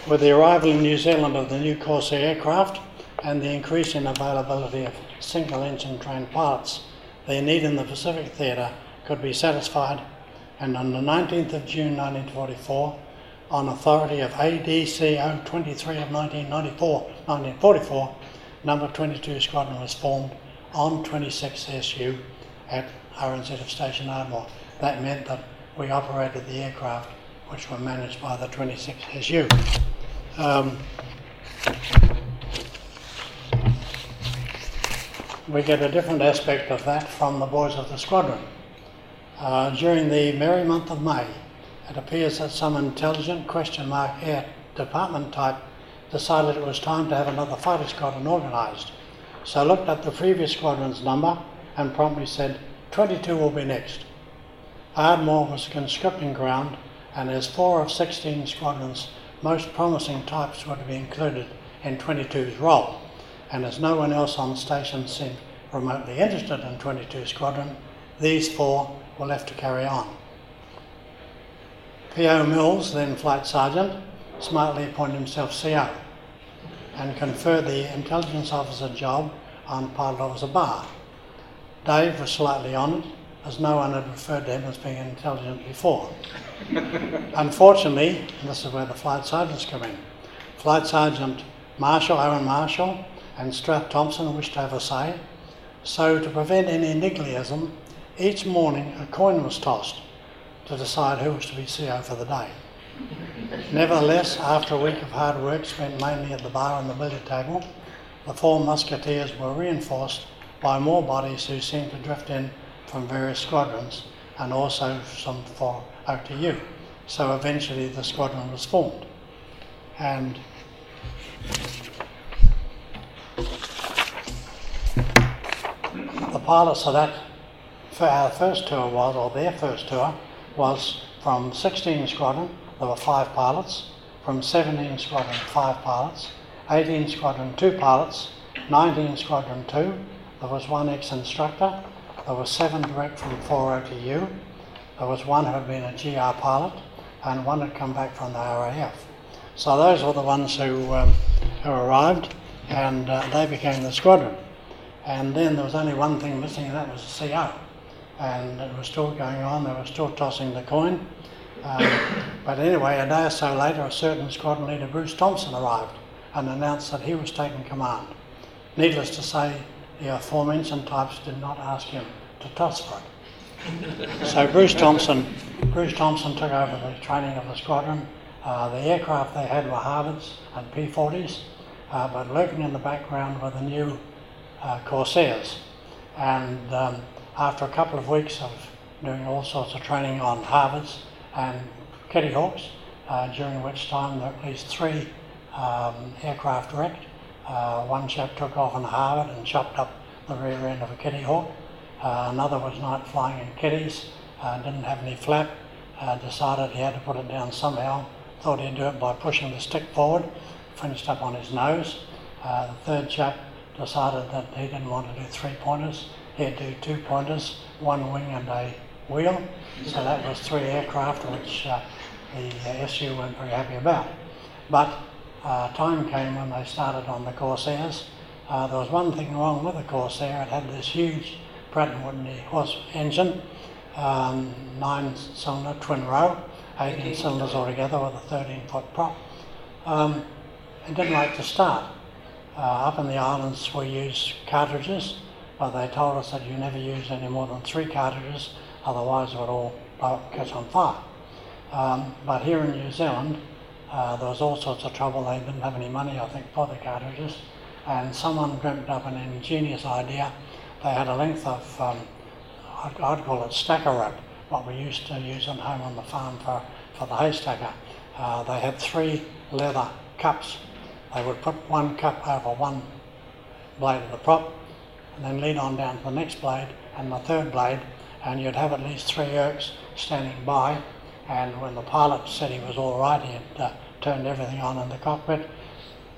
with the arrival in New Zealand of the new Corsair aircraft and the increasing availability of single engine trained pilots, their need in the Pacific theatre could be satisfied and on the 19th of June 1944, on authority of ADCO 23 of 1994, 1944, number 22 squadron was formed on 26 SU at RNZ Station Ardmore. That meant that we operated the aircraft which were managed by the 26 SU. Um, we get a different aspect of that from the boys of the squadron. Uh, during the merry month of May, it appears that some intelligent question mark air department type decided it was time to have another fighter squadron organised. So I looked at the previous squadron's number and promptly said 22 will be next. Ardmore was a conscripting ground and as four of 16 squadrons most promising types were to be included in 22's role and as no one else on the station seemed remotely interested in 22 Squadron, these four were left to carry on. P.O. Mills, then Flight Sergeant, smartly appointed himself CO and conferred the intelligence officer job on Pilot Officer Barr. Dave was slightly honoured, as no one had referred to him as being intelligent before. Unfortunately, this is where the flight sergeants come in. Flight Sergeant Marshall, Aaron Marshall, and Strath Thompson wished to have a say. So, to prevent any nigglyism, each morning a coin was tossed to decide who was to be CO for the day. Nevertheless, after a week of hard work spent mainly at the bar and the billiard table, the four musketeers were reinforced by more bodies who seemed to drift in from various squadrons and also some for OTU. So eventually the squadron was formed. And the pilots of that, for our first tour was, or their first tour, was from 16 Squadron, there were five pilots, from 17 Squadron, five pilots, 18 Squadron, two pilots, 19 Squadron, two, there was one ex instructor, there were seven direct from 4 OTU, there was one who had been a GR pilot, and one had come back from the RAF. So those were the ones who, um, who arrived, and uh, they became the squadron. And then there was only one thing missing, and that was the CO. And it was still going on, they were still tossing the coin. Um, but anyway, a day or so later, a certain squadron leader, Bruce Thompson, arrived and announced that he was taking command. Needless to say, the aforementioned types did not ask him to toss for it. so Bruce Thompson, Bruce Thompson took over the training of the squadron. Uh, the aircraft they had were Harvards and P-40s, uh, but lurking in the background were the new uh, Corsairs. And um, after a couple of weeks of doing all sorts of training on Harvards and Kitty Hawks, uh, during which time there were at least three um, aircraft wrecked. Uh, one chap took off on Harvard and chopped up the rear end of a Kitty Hawk. Uh, another was night flying in Kitties, uh, didn't have any flap, uh, decided he had to put it down somehow, thought he'd do it by pushing the stick forward, finished up on his nose. Uh, the third chap decided that he didn't want to do three pointers, he'd do two pointers, one wing and a wheel. So that was three aircraft, which uh, the SU weren't very happy about. But uh, time came when they started on the Corsairs. Uh, there was one thing wrong with the Corsair. It had this huge Pratt & Whitney horse engine, um, nine-cylinder twin row, 18 cylinders altogether with a 13-foot prop. Um, it didn't like to start. Uh, up in the islands we use cartridges, but they told us that you never use any more than three cartridges, otherwise it would all catch on fire. Um, but here in New Zealand, uh, there was all sorts of trouble. They didn't have any money, I think, for the cartridges. And someone dreamt up an ingenious idea. They had a length of, um, I'd, I'd, call it stacker rope, what we used to use at home on the farm for, for the hay stacker. Uh, they had three leather cups. They would put one cup over one blade of the prop and then lead on down to the next blade and the third blade, and you'd have at least three Yerks standing by. And when the pilot said he was all right, he had uh, turned everything on in the cockpit.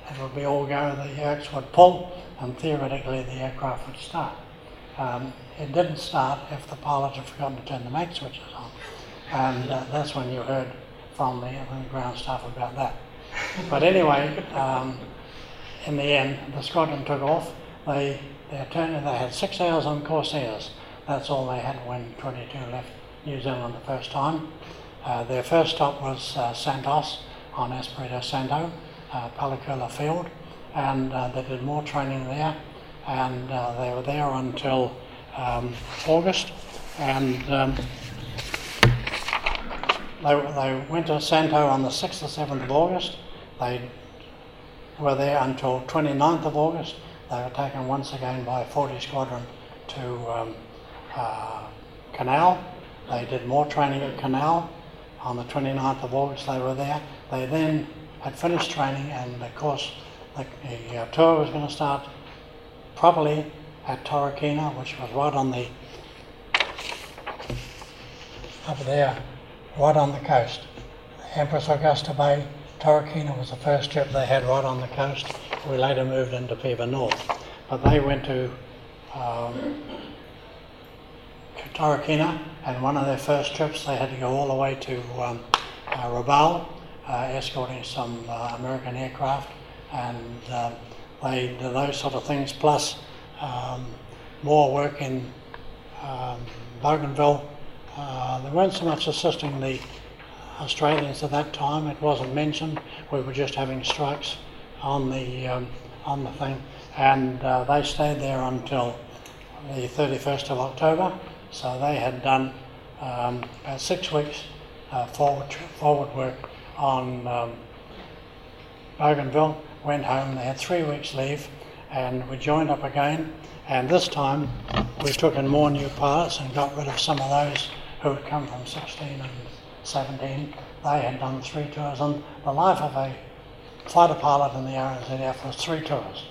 It would be all go, the Yerks would pull, and theoretically the aircraft would start. Um, it didn't start if the pilot had forgotten to turn the mag switches on. And uh, that's when you heard from the, the ground staff about that. But anyway, um, in the end, the squadron took off. They, turned, they had six hours on Corsairs. That's all they had when 22 left New Zealand the first time. Uh, their first stop was uh, Santos on Espiritu Santo, uh, Palikulo Field, and uh, they did more training there. And uh, they were there until um, August, and um, they, they went to Santo on the 6th or 7th of August. They were there until 29th of August. They were taken once again by 40 Squadron to um, uh, Canal. They did more training at Canal. On the 29th of August, they were there. They then had finished training, and of course, the, the uh, tour was going to start properly at Torokina, which was right on the up there, right on the coast. Empress Augusta Bay, Torokina was the first trip they had right on the coast. We later moved into Piva North, but they went to um, and one of their first trips they had to go all the way to um, uh, Rabaul, uh, escorting some uh, American aircraft, and um, they did those sort of things, plus um, more work in um, Bougainville. Uh, they weren't so much assisting the Australians at that time. It wasn't mentioned. We were just having strikes on the um, on the thing, and uh, they stayed there until the 31st of October. So they had done um, about six weeks uh, forward forward work on um, Bougainville. Went home. They had three weeks leave, and we joined up again. And this time we took in more new pilots and got rid of some of those who had come from 16 and 17. They had done three tours, and the life of a fighter pilot in the RNZF was three tours.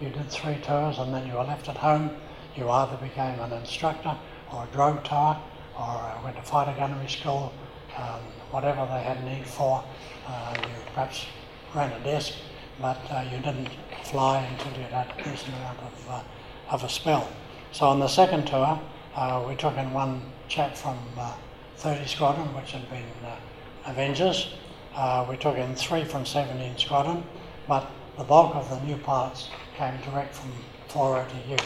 You did three tours, and then you were left at home. You either became an instructor or a drogue tower, or uh, went to fighter gunnery school, um, whatever they had need for. Uh, you perhaps ran a desk, but uh, you didn't fly until you'd had a decent amount of, uh, of a spell. So on the second tour, uh, we took in one chap from uh, 30 Squadron, which had been uh, Avengers. Uh, we took in three from 17 Squadron, but the bulk of the new pilots came direct from 4OTU.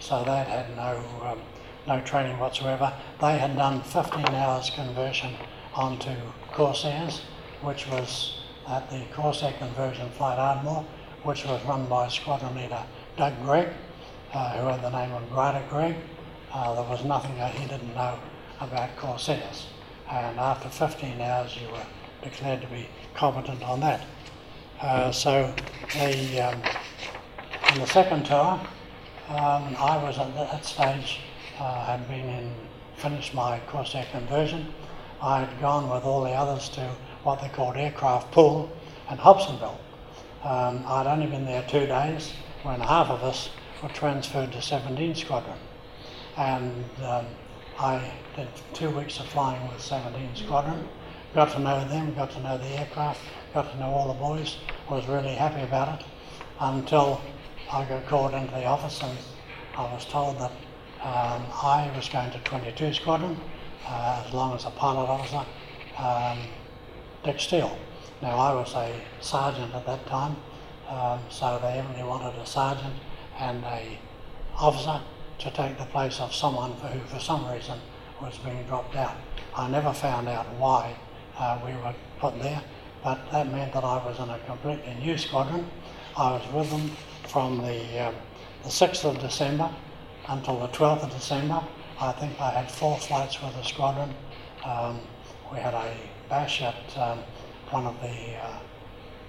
So they had no, um, no training whatsoever. They had done 15 hours conversion onto Corsairs, which was at the Corsair Conversion Flight Ardmore, which was run by Squadron Leader Doug Gregg, uh, who had the name of Grider Gregg. Uh, there was nothing that he didn't know about Corsairs. And after 15 hours, you were declared to be competent on that. Uh, so the, um, on the second tour, um, I was at that stage, uh, had been in, finished my Corsair conversion. I had gone with all the others to what they called aircraft pool and Hobsonville. Um, I'd only been there two days when half of us were transferred to 17 Squadron. And um, I did two weeks of flying with 17 Squadron, got to know them, got to know the aircraft, got to know all the boys, was really happy about it until I got called into the office and I was told that um, I was going to 22 Squadron uh, as long as a pilot officer, um, Steele. Now I was a sergeant at that time, um, so they only wanted a sergeant and a officer to take the place of someone who, for some reason, was being dropped out. I never found out why uh, we were put there, but that meant that I was in a completely new squadron. I was with them from the, um, the 6th of December until the 12th of December. I think I had four flights with the squadron. Um, we had a bash at um, one of the uh,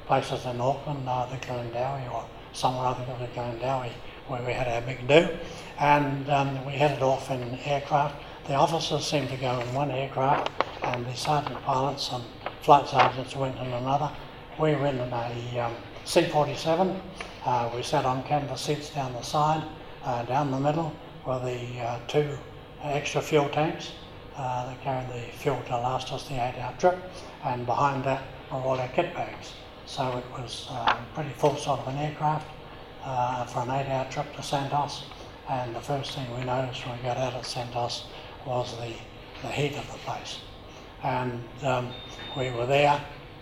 places in Auckland, uh, the Glendowie or somewhere other than the Glendowie, where we had our big do. And um, we headed off in aircraft. The officers seemed to go in one aircraft, and the sergeant pilots and flight sergeants went in another. We went in a um, C-47. Uh, we sat on canvas seats down the side, uh, down the middle were the uh, two extra fuel tanks uh, that carried the fuel to last us the eight-hour trip, and behind that were all our kit bags. So it was um, pretty full sort of an aircraft uh, for an eight-hour trip to Santos. And the first thing we noticed when we got out of Santos was the, the heat of the place. And um, we were there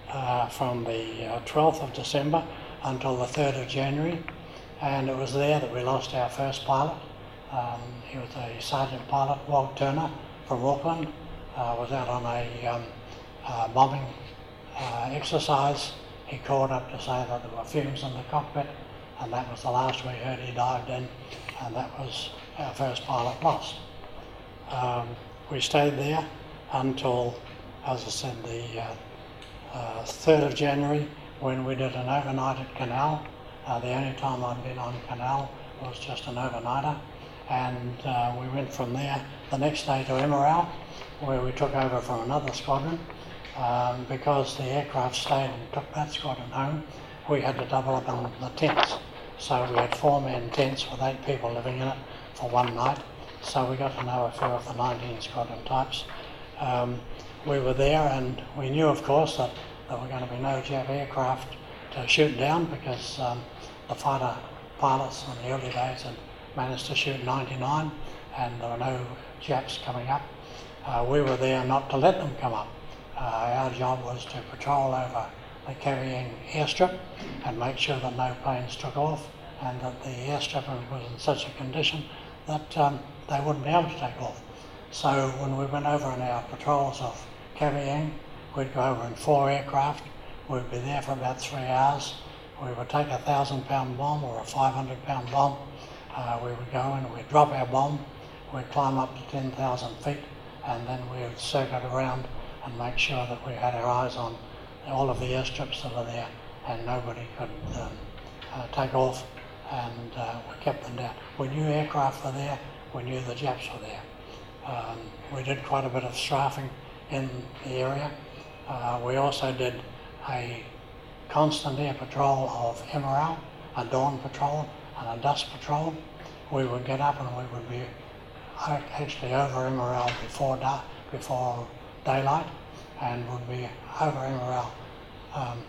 uh, from the uh, 12th of December until the 3rd of January. And it was there that we lost our first pilot. Um, he was a sergeant pilot, Walt Turner from Auckland. uh, was out on a um, uh, bombing uh, exercise. He called up to say that there were fumes in the cockpit, and that was the last we heard. He dived in, and that was our first pilot lost. Um, we stayed there until, as I said, the uh, uh, 3rd of January when we did an overnight at Canal. Uh, the only time I'd been on Canal was just an overnighter. And uh, we went from there the next day to Emirau, where we took over from another squadron. Um, because the aircraft stayed and took that squadron home, we had to double up on the tents. So we had four man tents with eight people living in it for one night. So we got to know a few of the 19 squadron types. Um, we were there and we knew, of course, that there were going to be no Jap aircraft to shoot down because um, the fighter pilots in the early days had managed to shoot 99 and there were no Japs coming up. Uh, we were there not to let them come up. Uh, our job was to patrol over the Kavieng airstrip and make sure that no planes took off and that the airstrip was in such a condition that um, they wouldn't be able to take off. So when we went over on our patrols of Kavieng, we'd go over in four aircraft. We'd be there for about three hours. We would take a thousand pound bomb or a 500 pound bomb. Uh, we would go and we'd drop our bomb. We'd climb up to 10,000 feet and then we would circuit around and make sure that we had our eyes on all of the airstrips that were there and nobody could um, uh, take off and uh, we kept them down. We knew aircraft were there, we knew the Japs were there. Um, we did quite a bit of strafing in the area. Uh, we also did a constant air patrol of Emirau, a dawn patrol and a dusk patrol. We would get up and we would be actually over Emirau before dark, before daylight, and would be over Emirau um,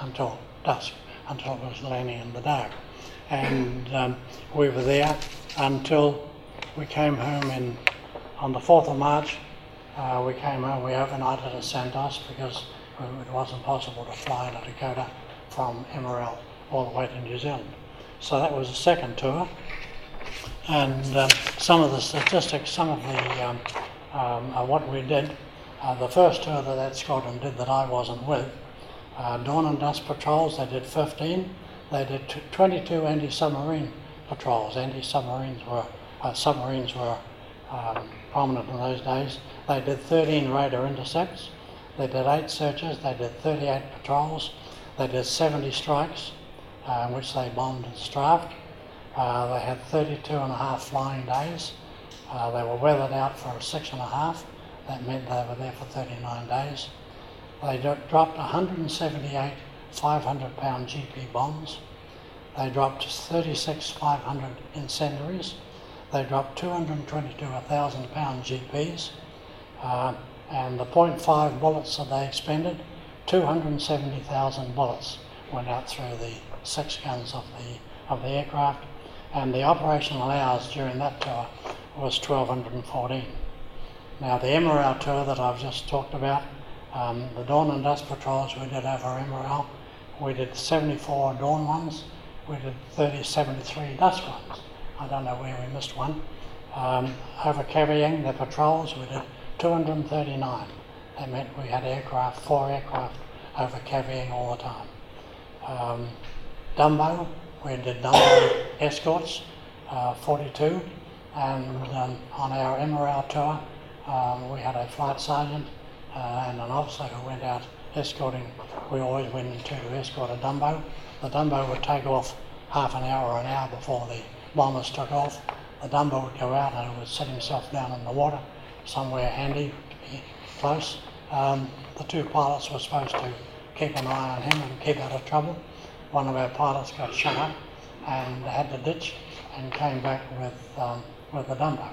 until dusk, until it was landing in the dark. And um, we were there until we came home in on the 4th of March. Uh, we came home, we overnighted at Santos because it wasn't possible to fly to Dakota from Emirau all the way to New Zealand. So that was the second tour. And um, some of the statistics, some of the um, um, what we did, uh, the first tour that that squadron did that I wasn't with, uh, dawn and dusk patrols, they did 15. They did t- 22 anti-submarine patrols. Anti-submarines were uh, submarines were um, prominent in those days. They did 13 radar intercepts. They did eight searches. They did 38 patrols. They did 70 strikes, uh, which they bombed and strafed. Uh, they had 32 and a half flying days. Uh, they were weathered out for six and a half. That meant they were there for 39 days. They dropped 178 500 pound GP bombs. They dropped 36 500 incendiaries. They dropped 222 1,000 pound GPs. Uh, and the .5 bullets that they expended, 270,000 bullets went out through the six guns of the, of the aircraft. And the operational hours during that tour was 1214. Now the Emirau tour that I've just talked about, um, the dawn and dusk patrols we did over Emirau, we did 74 dawn ones, we did 30, 73 dusk ones. I don't know where we missed one. Um, over Kavieng the patrols, we did 239. That meant we had aircraft, four aircraft over Kavieng all the time. Um, Dumbo, we did Dumbo escorts, uh, 42, and um, on our Emirau tour, um, we had a flight sergeant uh, and an officer who went out escorting. We always went into to escort a Dumbo. The Dumbo would take off half an hour or an hour before the bombers took off. The Dumbo would go out and would set himself down in the water somewhere handy be close. Um, the two pilots were supposed to keep an eye on him and keep out of trouble. One of our pilots got shot up and had to ditch and came back with, um, with the Dumbo.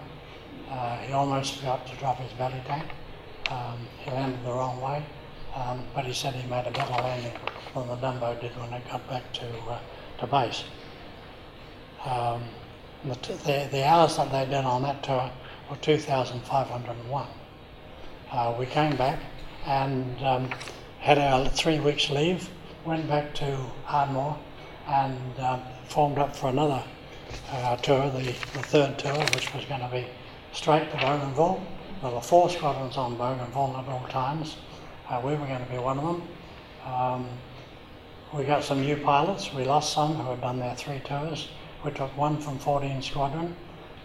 Uh, he almost forgot to drop his belly tank. Um, he landed the wrong way, um, but he said he made a better landing than the Dumbo did when it got back to, uh, to base. Um, the, the, the hours that they did on that tour were 2,501. Uh, we came back and um, had our three weeks leave, went back to Ardmore and um, formed up for another uh, tour, the, the third tour, which was going to be straight to Bougainville. There were four squadrons on Bougainville at all times. Uh, we were going to be one of them. Um, we got some new pilots. We lost some who had done their three tours. We took one from 14 Squadron,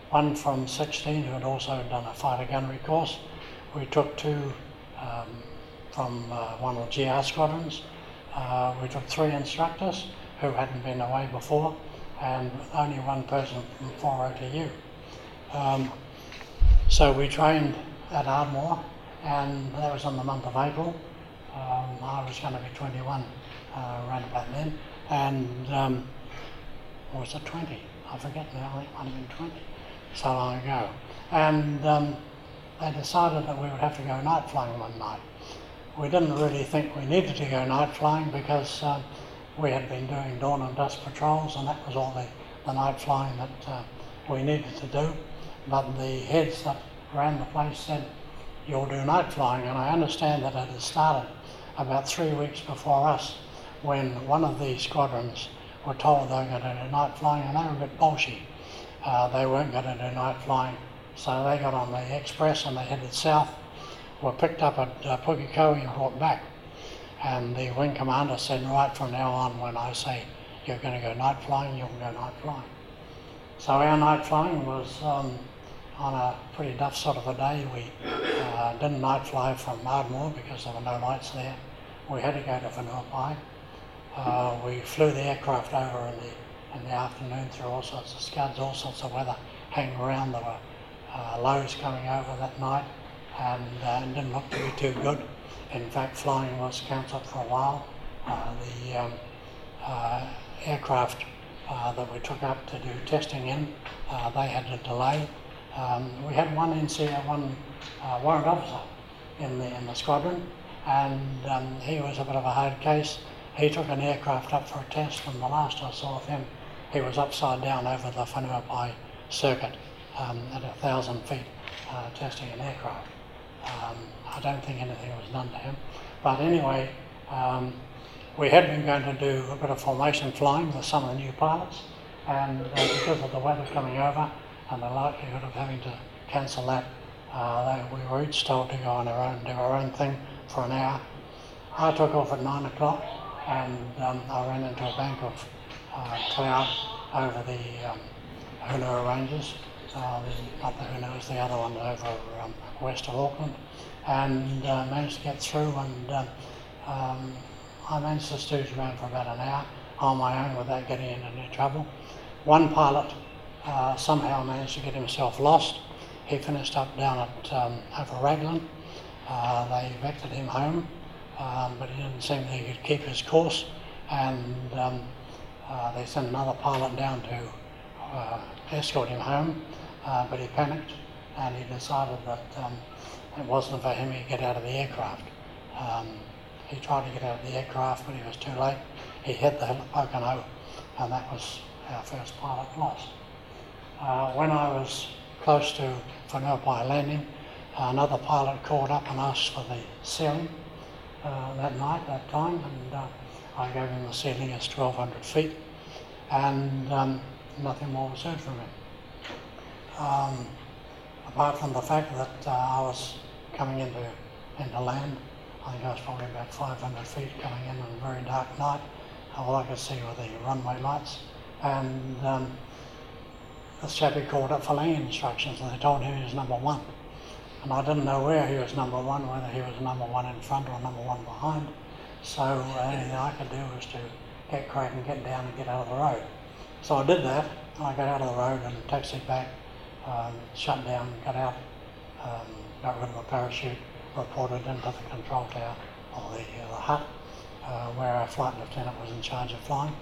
one from 16 who had also done a fighter gunnery course. We took two um, from uh, one of the GR squadrons. Uh, we took three instructors who hadn't been away before, and only one person from 4OTU. Um, so we trained at Ardmore, and that was in the month of April. Um, I was going to be 21 uh, around about then, and um, was it 20? I forget now, it might have been 20, so long ago. And um, they decided that we would have to go night flying one night. We didn't really think we needed to go night flying because um, we had been doing dawn and dusk patrols, and that was all the, the night flying that uh, we needed to do. But the heads that ran the place said, You'll do night flying, and I understand that it had started about three weeks before us when one of the squadrons were told they were going to do night flying, and they were a bit bolshy. Uh, they weren't going to do night flying, so they got on the express and they headed south, were picked up at uh, Pukekohe and brought back. And the wing commander said, right from now on, when I say you're going to go night flying, you'll go night flying. So our night flying was um, on a pretty duff sort of a day. We uh, didn't night fly from Ardmore because there were no lights there. We had to go to Whenuapai. Uh, we flew the aircraft over in the, in the afternoon through all sorts of scuds, all sorts of weather hanging around. There were uh, lows coming over that night and uh, didn't look to be too good. In fact, flying was cancelled for a while. Uh, the um, uh, aircraft uh, that we took up to do testing in, they had a delay. Um, we had one NCO, one warrant officer in the, in the squadron, and um, he was a bit of a hard case. He took an aircraft up for a test, and the last I saw of him, he was upside down over the Whenuapai circuit um, at a thousand feet uh, testing an aircraft. Um, I don't think anything was done to him. But anyway, um, we had been going to do a bit of formation flying with some of the new pilots, and uh, because of the weather coming over and the likelihood of having to cancel that, uh, we were each told to go on our own, do our own thing for an hour. I took off at nine o'clock and um, I ran into a bank of uh, cloud over the um, Hunua Ranges. Uh, not the Hunuas, the other one over um, west of Auckland, and uh, managed to get through. And um, um, I managed to stooge around for about an hour on my own without getting into any trouble. One pilot uh, somehow managed to get himself lost. He finished up down at um, over Raglan. Uh, they vectored him home um, but he didn't seem that he could keep his course. And um, uh, they sent another pilot down to uh, escort him home, uh, but he panicked and he decided that um, it wasn't for him to get out of the aircraft. Um, he tried to get out of the aircraft, but he was too late. He hit the Pocono, and that was our first pilot lost. Uh, when I was close to Whenuapai landing, another pilot called up and asked for the ceiling uh, that night, that time, and uh, I gave him the ceiling as 1200 feet, and um, nothing more was heard from him. Um, apart from the fact that uh, I was coming into, into land, I think I was probably about 500 feet coming in on a very dark night. All I could see were the runway lights, and um, this chap called up for landing instructions, and they told him he was number one. And I didn't know where he was number one, whether he was number one in front or number one behind. So uh, anything I could do was to get cracking, get down and get out of the road. So I did that. I got out of the road and taxied back, um, shut down, got out, um, got rid of the parachute, reported into the control tower or the, uh, the hut uh, where our flight lieutenant was in charge of flying.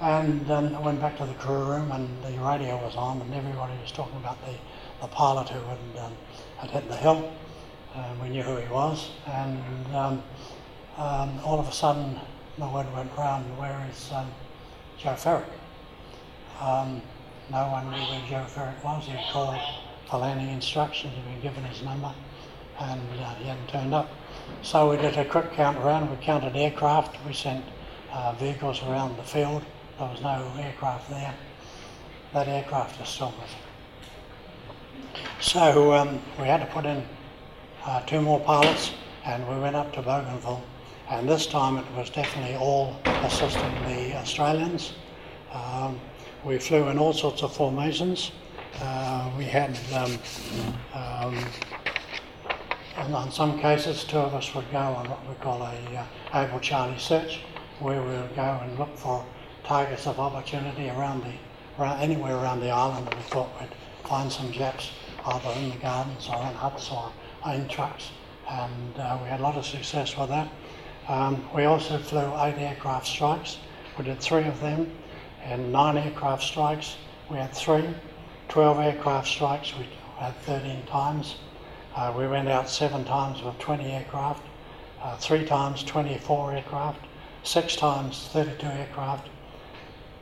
And um, I went back to the crew room and the radio was on and everybody was talking about the, the pilot who had um, had hit the hill. Um, we knew who he was, and um, um, all of a sudden the word went round, where is Joe Ferrick? No one knew where Joe Ferrick was. He called for landing instructions, he'd been given his number, and uh, he hadn't turned up. So we did a quick count around, we counted aircraft, we sent uh, vehicles around the field, there was no aircraft there. That aircraft is still missing. So um, we had to put in uh, two more pilots, and we went up to Bougainville. And this time it was definitely all assisting the Australians. Um, we flew in all sorts of formations. Uh, we had, um, um, on some cases, two of us would go on what we call a uh, Able Charlie search, where we would go and look for targets of opportunity around the, around, anywhere around the island that we thought we'd find some Japs, either in the gardens or in huts or in trucks. And uh, we had a lot of success with that. Um, we also flew eight aircraft strikes. We did three of them, and nine aircraft strikes. We had three. 12 aircraft strikes, we had 13 times. Uh, we went out seven times with 20 aircraft, uh, three times 24 aircraft, six times 32 aircraft,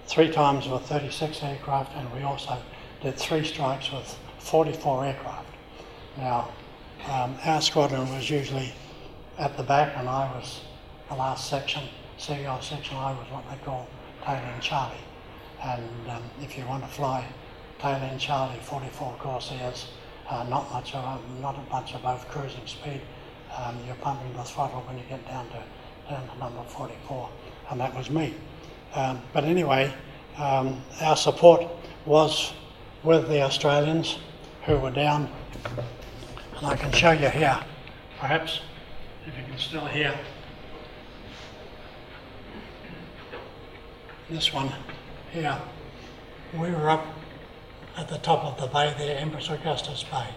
three times with 36 aircraft, and we also did three strikes with 44 aircraft. Now, um, our squadron was usually at the back, and I was the last section, CEO section, I was what they call tail and Charlie. And um, if you want to fly tail end Charlie 44 Corsairs, uh, not much of, not much above cruising speed. Um, you're pumping the throttle when you get down to down to number 44, and that was me. Um, but anyway, um, our support was with the Australians who were down, and I can show you here, perhaps, if you can still hear. This one here, we were up at the top of the bay there, Empress Augustus Bay.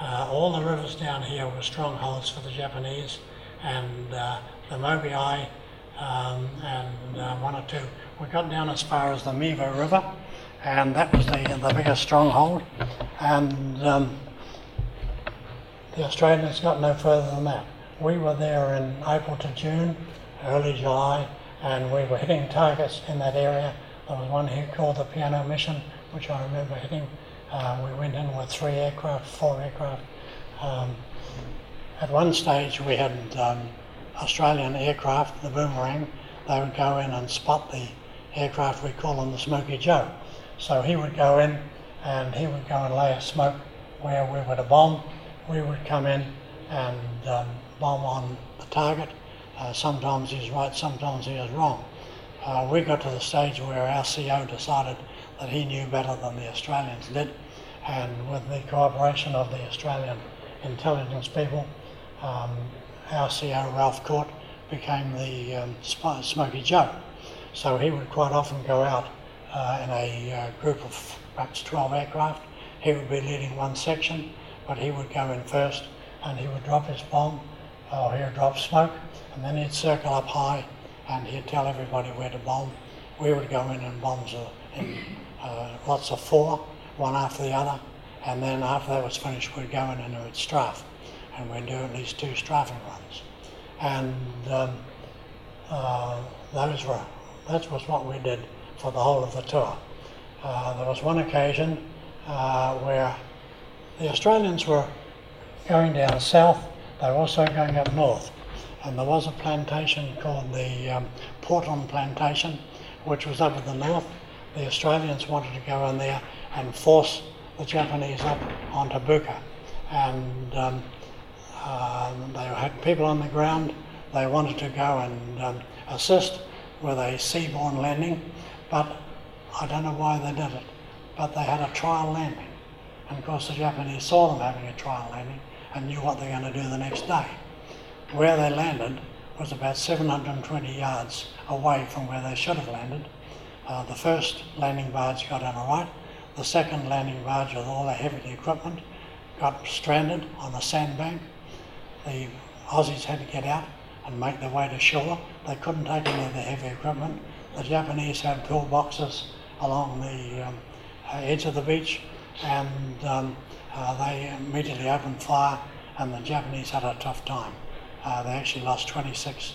Uh, all the rivers down here were strongholds for the Japanese, and uh, the Mobiai um, and uh, one or two. We got down as far as the Mivo River, and that was the, the biggest stronghold. And um, the Australians got no further than that. We were there in April to June, early July, and we were hitting targets in that area. There was one here called the Piano Mission, which I remember hitting. Uh, we went in with three aircraft, four aircraft. Um, at one stage, we had um, Australian aircraft, the Boomerang. They would go in and spot the aircraft, we call them the Smoky Joe. So he would go in and he would go and lay a smoke where we were to bomb. We would come in and um, bomb on the target. Uh, sometimes he's right, sometimes he is wrong. Uh, we got to the stage where our CO decided that he knew better than the Australians did, and with the cooperation of the Australian intelligence people, um, our CO Ralph Court became the um, Smoky Joe. So he would quite often go out uh, in a uh, group of perhaps 12 aircraft. He would be leading one section, but he would go in first and he would drop his bomb, or he would drop smoke, and then he'd circle up high and he'd tell everybody where to bomb. We would go in and bomb in uh, lots of four, one after the other, and then after that was finished, we'd go in and we'd strafe, and we'd do at least two strafing runs. And um, uh, those were, that was what we did for the whole of the tour. Uh, there was one occasion uh, where the Australians were going down south, they were also going up north and there was a plantation called the um, Porton Plantation, which was up in the north. The Australians wanted to go in there and force the Japanese up onto Buka, and um, uh, they had people on the ground. They wanted to go and um, assist with a seaborne landing, but I don't know why they did it. But they had a trial landing, and of course the Japanese saw them having a trial landing and knew what they were going to do the next day where they landed was about 720 yards away from where they should have landed. Uh, the first landing barge got in all right. The second landing barge with all the heavy equipment got stranded on a sandbank. The Aussies had to get out and make their way to shore. They couldn't take any of the heavy equipment. The Japanese had pillboxes along the um, edge of the beach and um, uh, they immediately opened fire and the Japanese had a tough time. Uh, they actually lost 26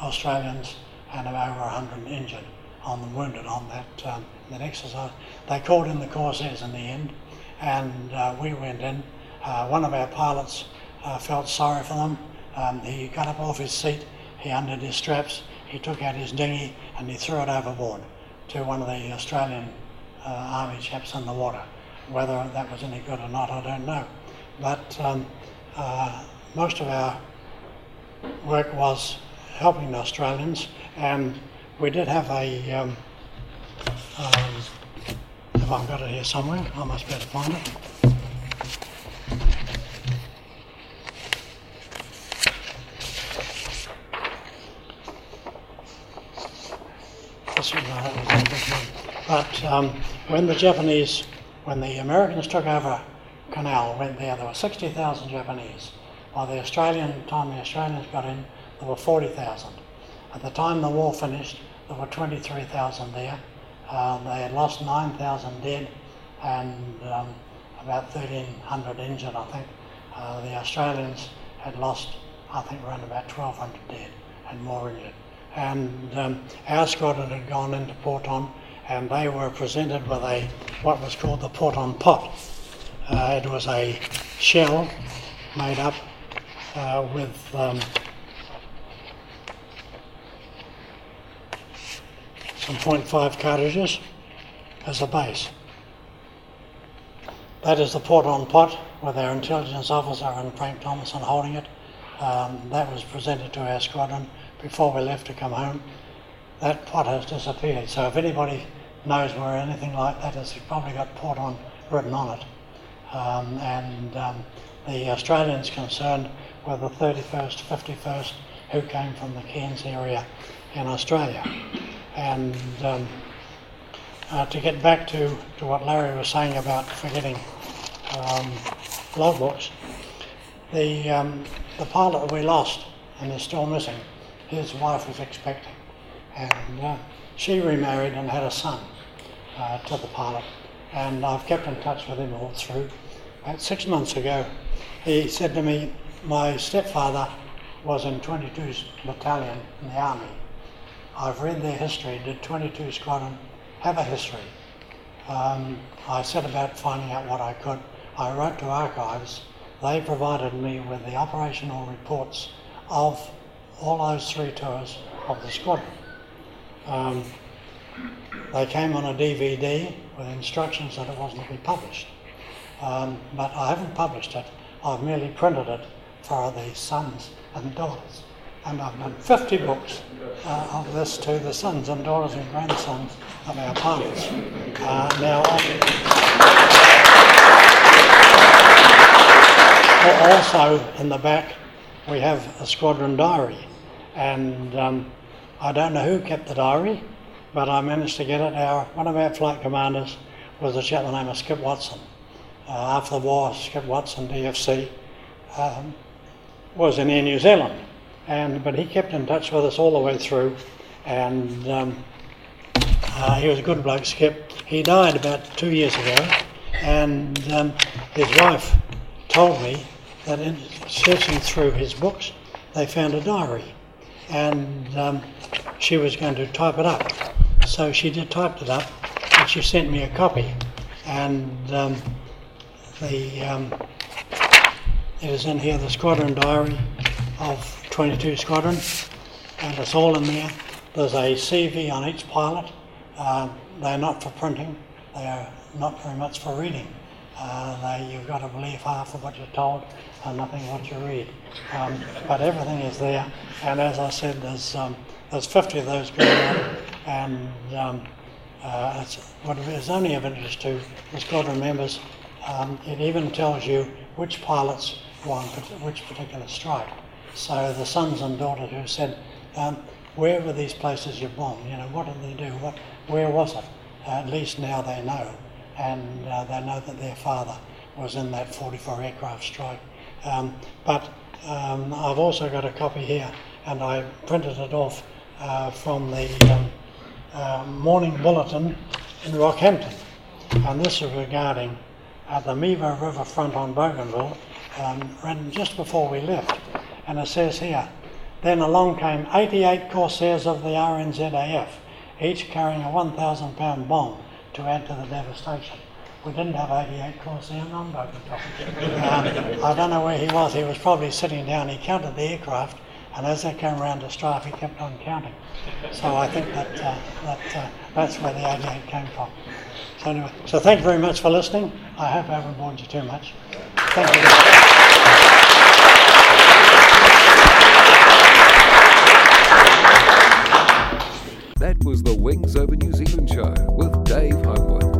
Australians and over 100 injured on the wounded on that, um, exercise. They called in the Corsairs in the end, and uh, we went in. Uh, one of our pilots uh, felt sorry for them. Um, he got up off his seat, he undid his straps, he took out his dinghy, and he threw it overboard to one of the Australian uh, army chaps in the water. Whether that was any good or not, I don't know. But um, uh, most of our work was helping the Australians, and we did have a. Um, um, if I've got it here somewhere, I must be able to find it. But um, when the Japanese, when the Americans took over Canal, went there, there were 60,000 Japanese. By the Australian time the Australians got in, there were 40,000. At the time the war finished, there were 23,000 there. Uh, they had lost 9,000 dead and um, about 1,300 injured, I think. Uh, the Australians had lost, I think, around about 1,200 dead and more injured. And um, our squadron had gone into Porton and they were presented with a what was called the Porton pot. Uh, it was a shell made up uh, with um, some .5 cartridges as a base. That is the Porton pot with our intelligence officer and Frank Thomason holding it. Um, that was presented to our squadron before we left to come home. That pot has disappeared. So if anybody knows where anything like that is, it's probably got Porton written on it. Um, and um, the Australians concerned were the 31st, 51st, who came from the Cairns area in Australia. And um, uh, to get back to, to what Larry was saying about forgetting um, logbooks, the, um, the pilot we lost and is still missing, his wife was expecting. And uh, she remarried and had a son uh, to the pilot. And I've kept in touch with him all through. About six months ago, he said to me, My stepfather was in 22 Battalion in the Army. I've read their history, did 22 Squadron have a history? Um, I set about finding out what I could. I wrote to archives. They provided me with the operational reports of all those three tours of the squadron. Um, they came on a DVD with instructions that it wasn't to be published. Um, but I haven't published it. I've merely printed it for the sons and daughters. And I've done 50 books uh, of this to the sons and daughters and grandsons of our pilots. Uh, now, also in the back, we have a squadron diary. And um, I don't know who kept the diary, but I managed to get it. Our, one of our flight commanders was a chap by the name of Skip Watson. Uh, after the war, Skip Watson, DFC, um, was in New Zealand. And, but he kept in touch with us all the way through, and um, uh, he was a good bloke, Skip. He died about two years ago, and um, his wife told me that in searching through his books, they found a diary, and um, she was going to type it up. So she did typed it up, and she sent me a copy, and um, the um, it is in here the squadron diary of 22 Squadron, and it's all in there. There's a CV on each pilot. Uh, they're not for printing. They are not very much for reading. Uh, they, you've got to believe half of what you're told and nothing what you read. Um, but everything is there, and as I said, there's um, there's 50 of those going on, and um, uh, it's, what is only of interest to the squadron members. Um, it even tells you which pilots won which particular strike. So the sons and daughters who said, um, where were these places you bombed? You know, what did they do? What, where was it? Uh, at least now they know, and uh, they know that their father was in that 44 aircraft strike. Um, but um, I've also got a copy here, and I printed it off uh, from the um, uh, morning bulletin in Rockhampton, and this is regarding uh, the Mivo River front on Bougainville, um, just before we left and it says here, then along came 88 Corsairs of the RNZAF, each carrying a 1,000 pound bomb to add to the devastation. We didn't have 88 Corsairs on board. Um, I don't know where he was. He was probably sitting down. He counted the aircraft, and as they came around to strike, he kept on counting. So I think that, uh, that uh, that's where the 88 came from. Anyway, so thank you very much for listening. I hope I haven't bored you too much. Thank you. That was the Wings Over New Zealand show with Dave Homewood.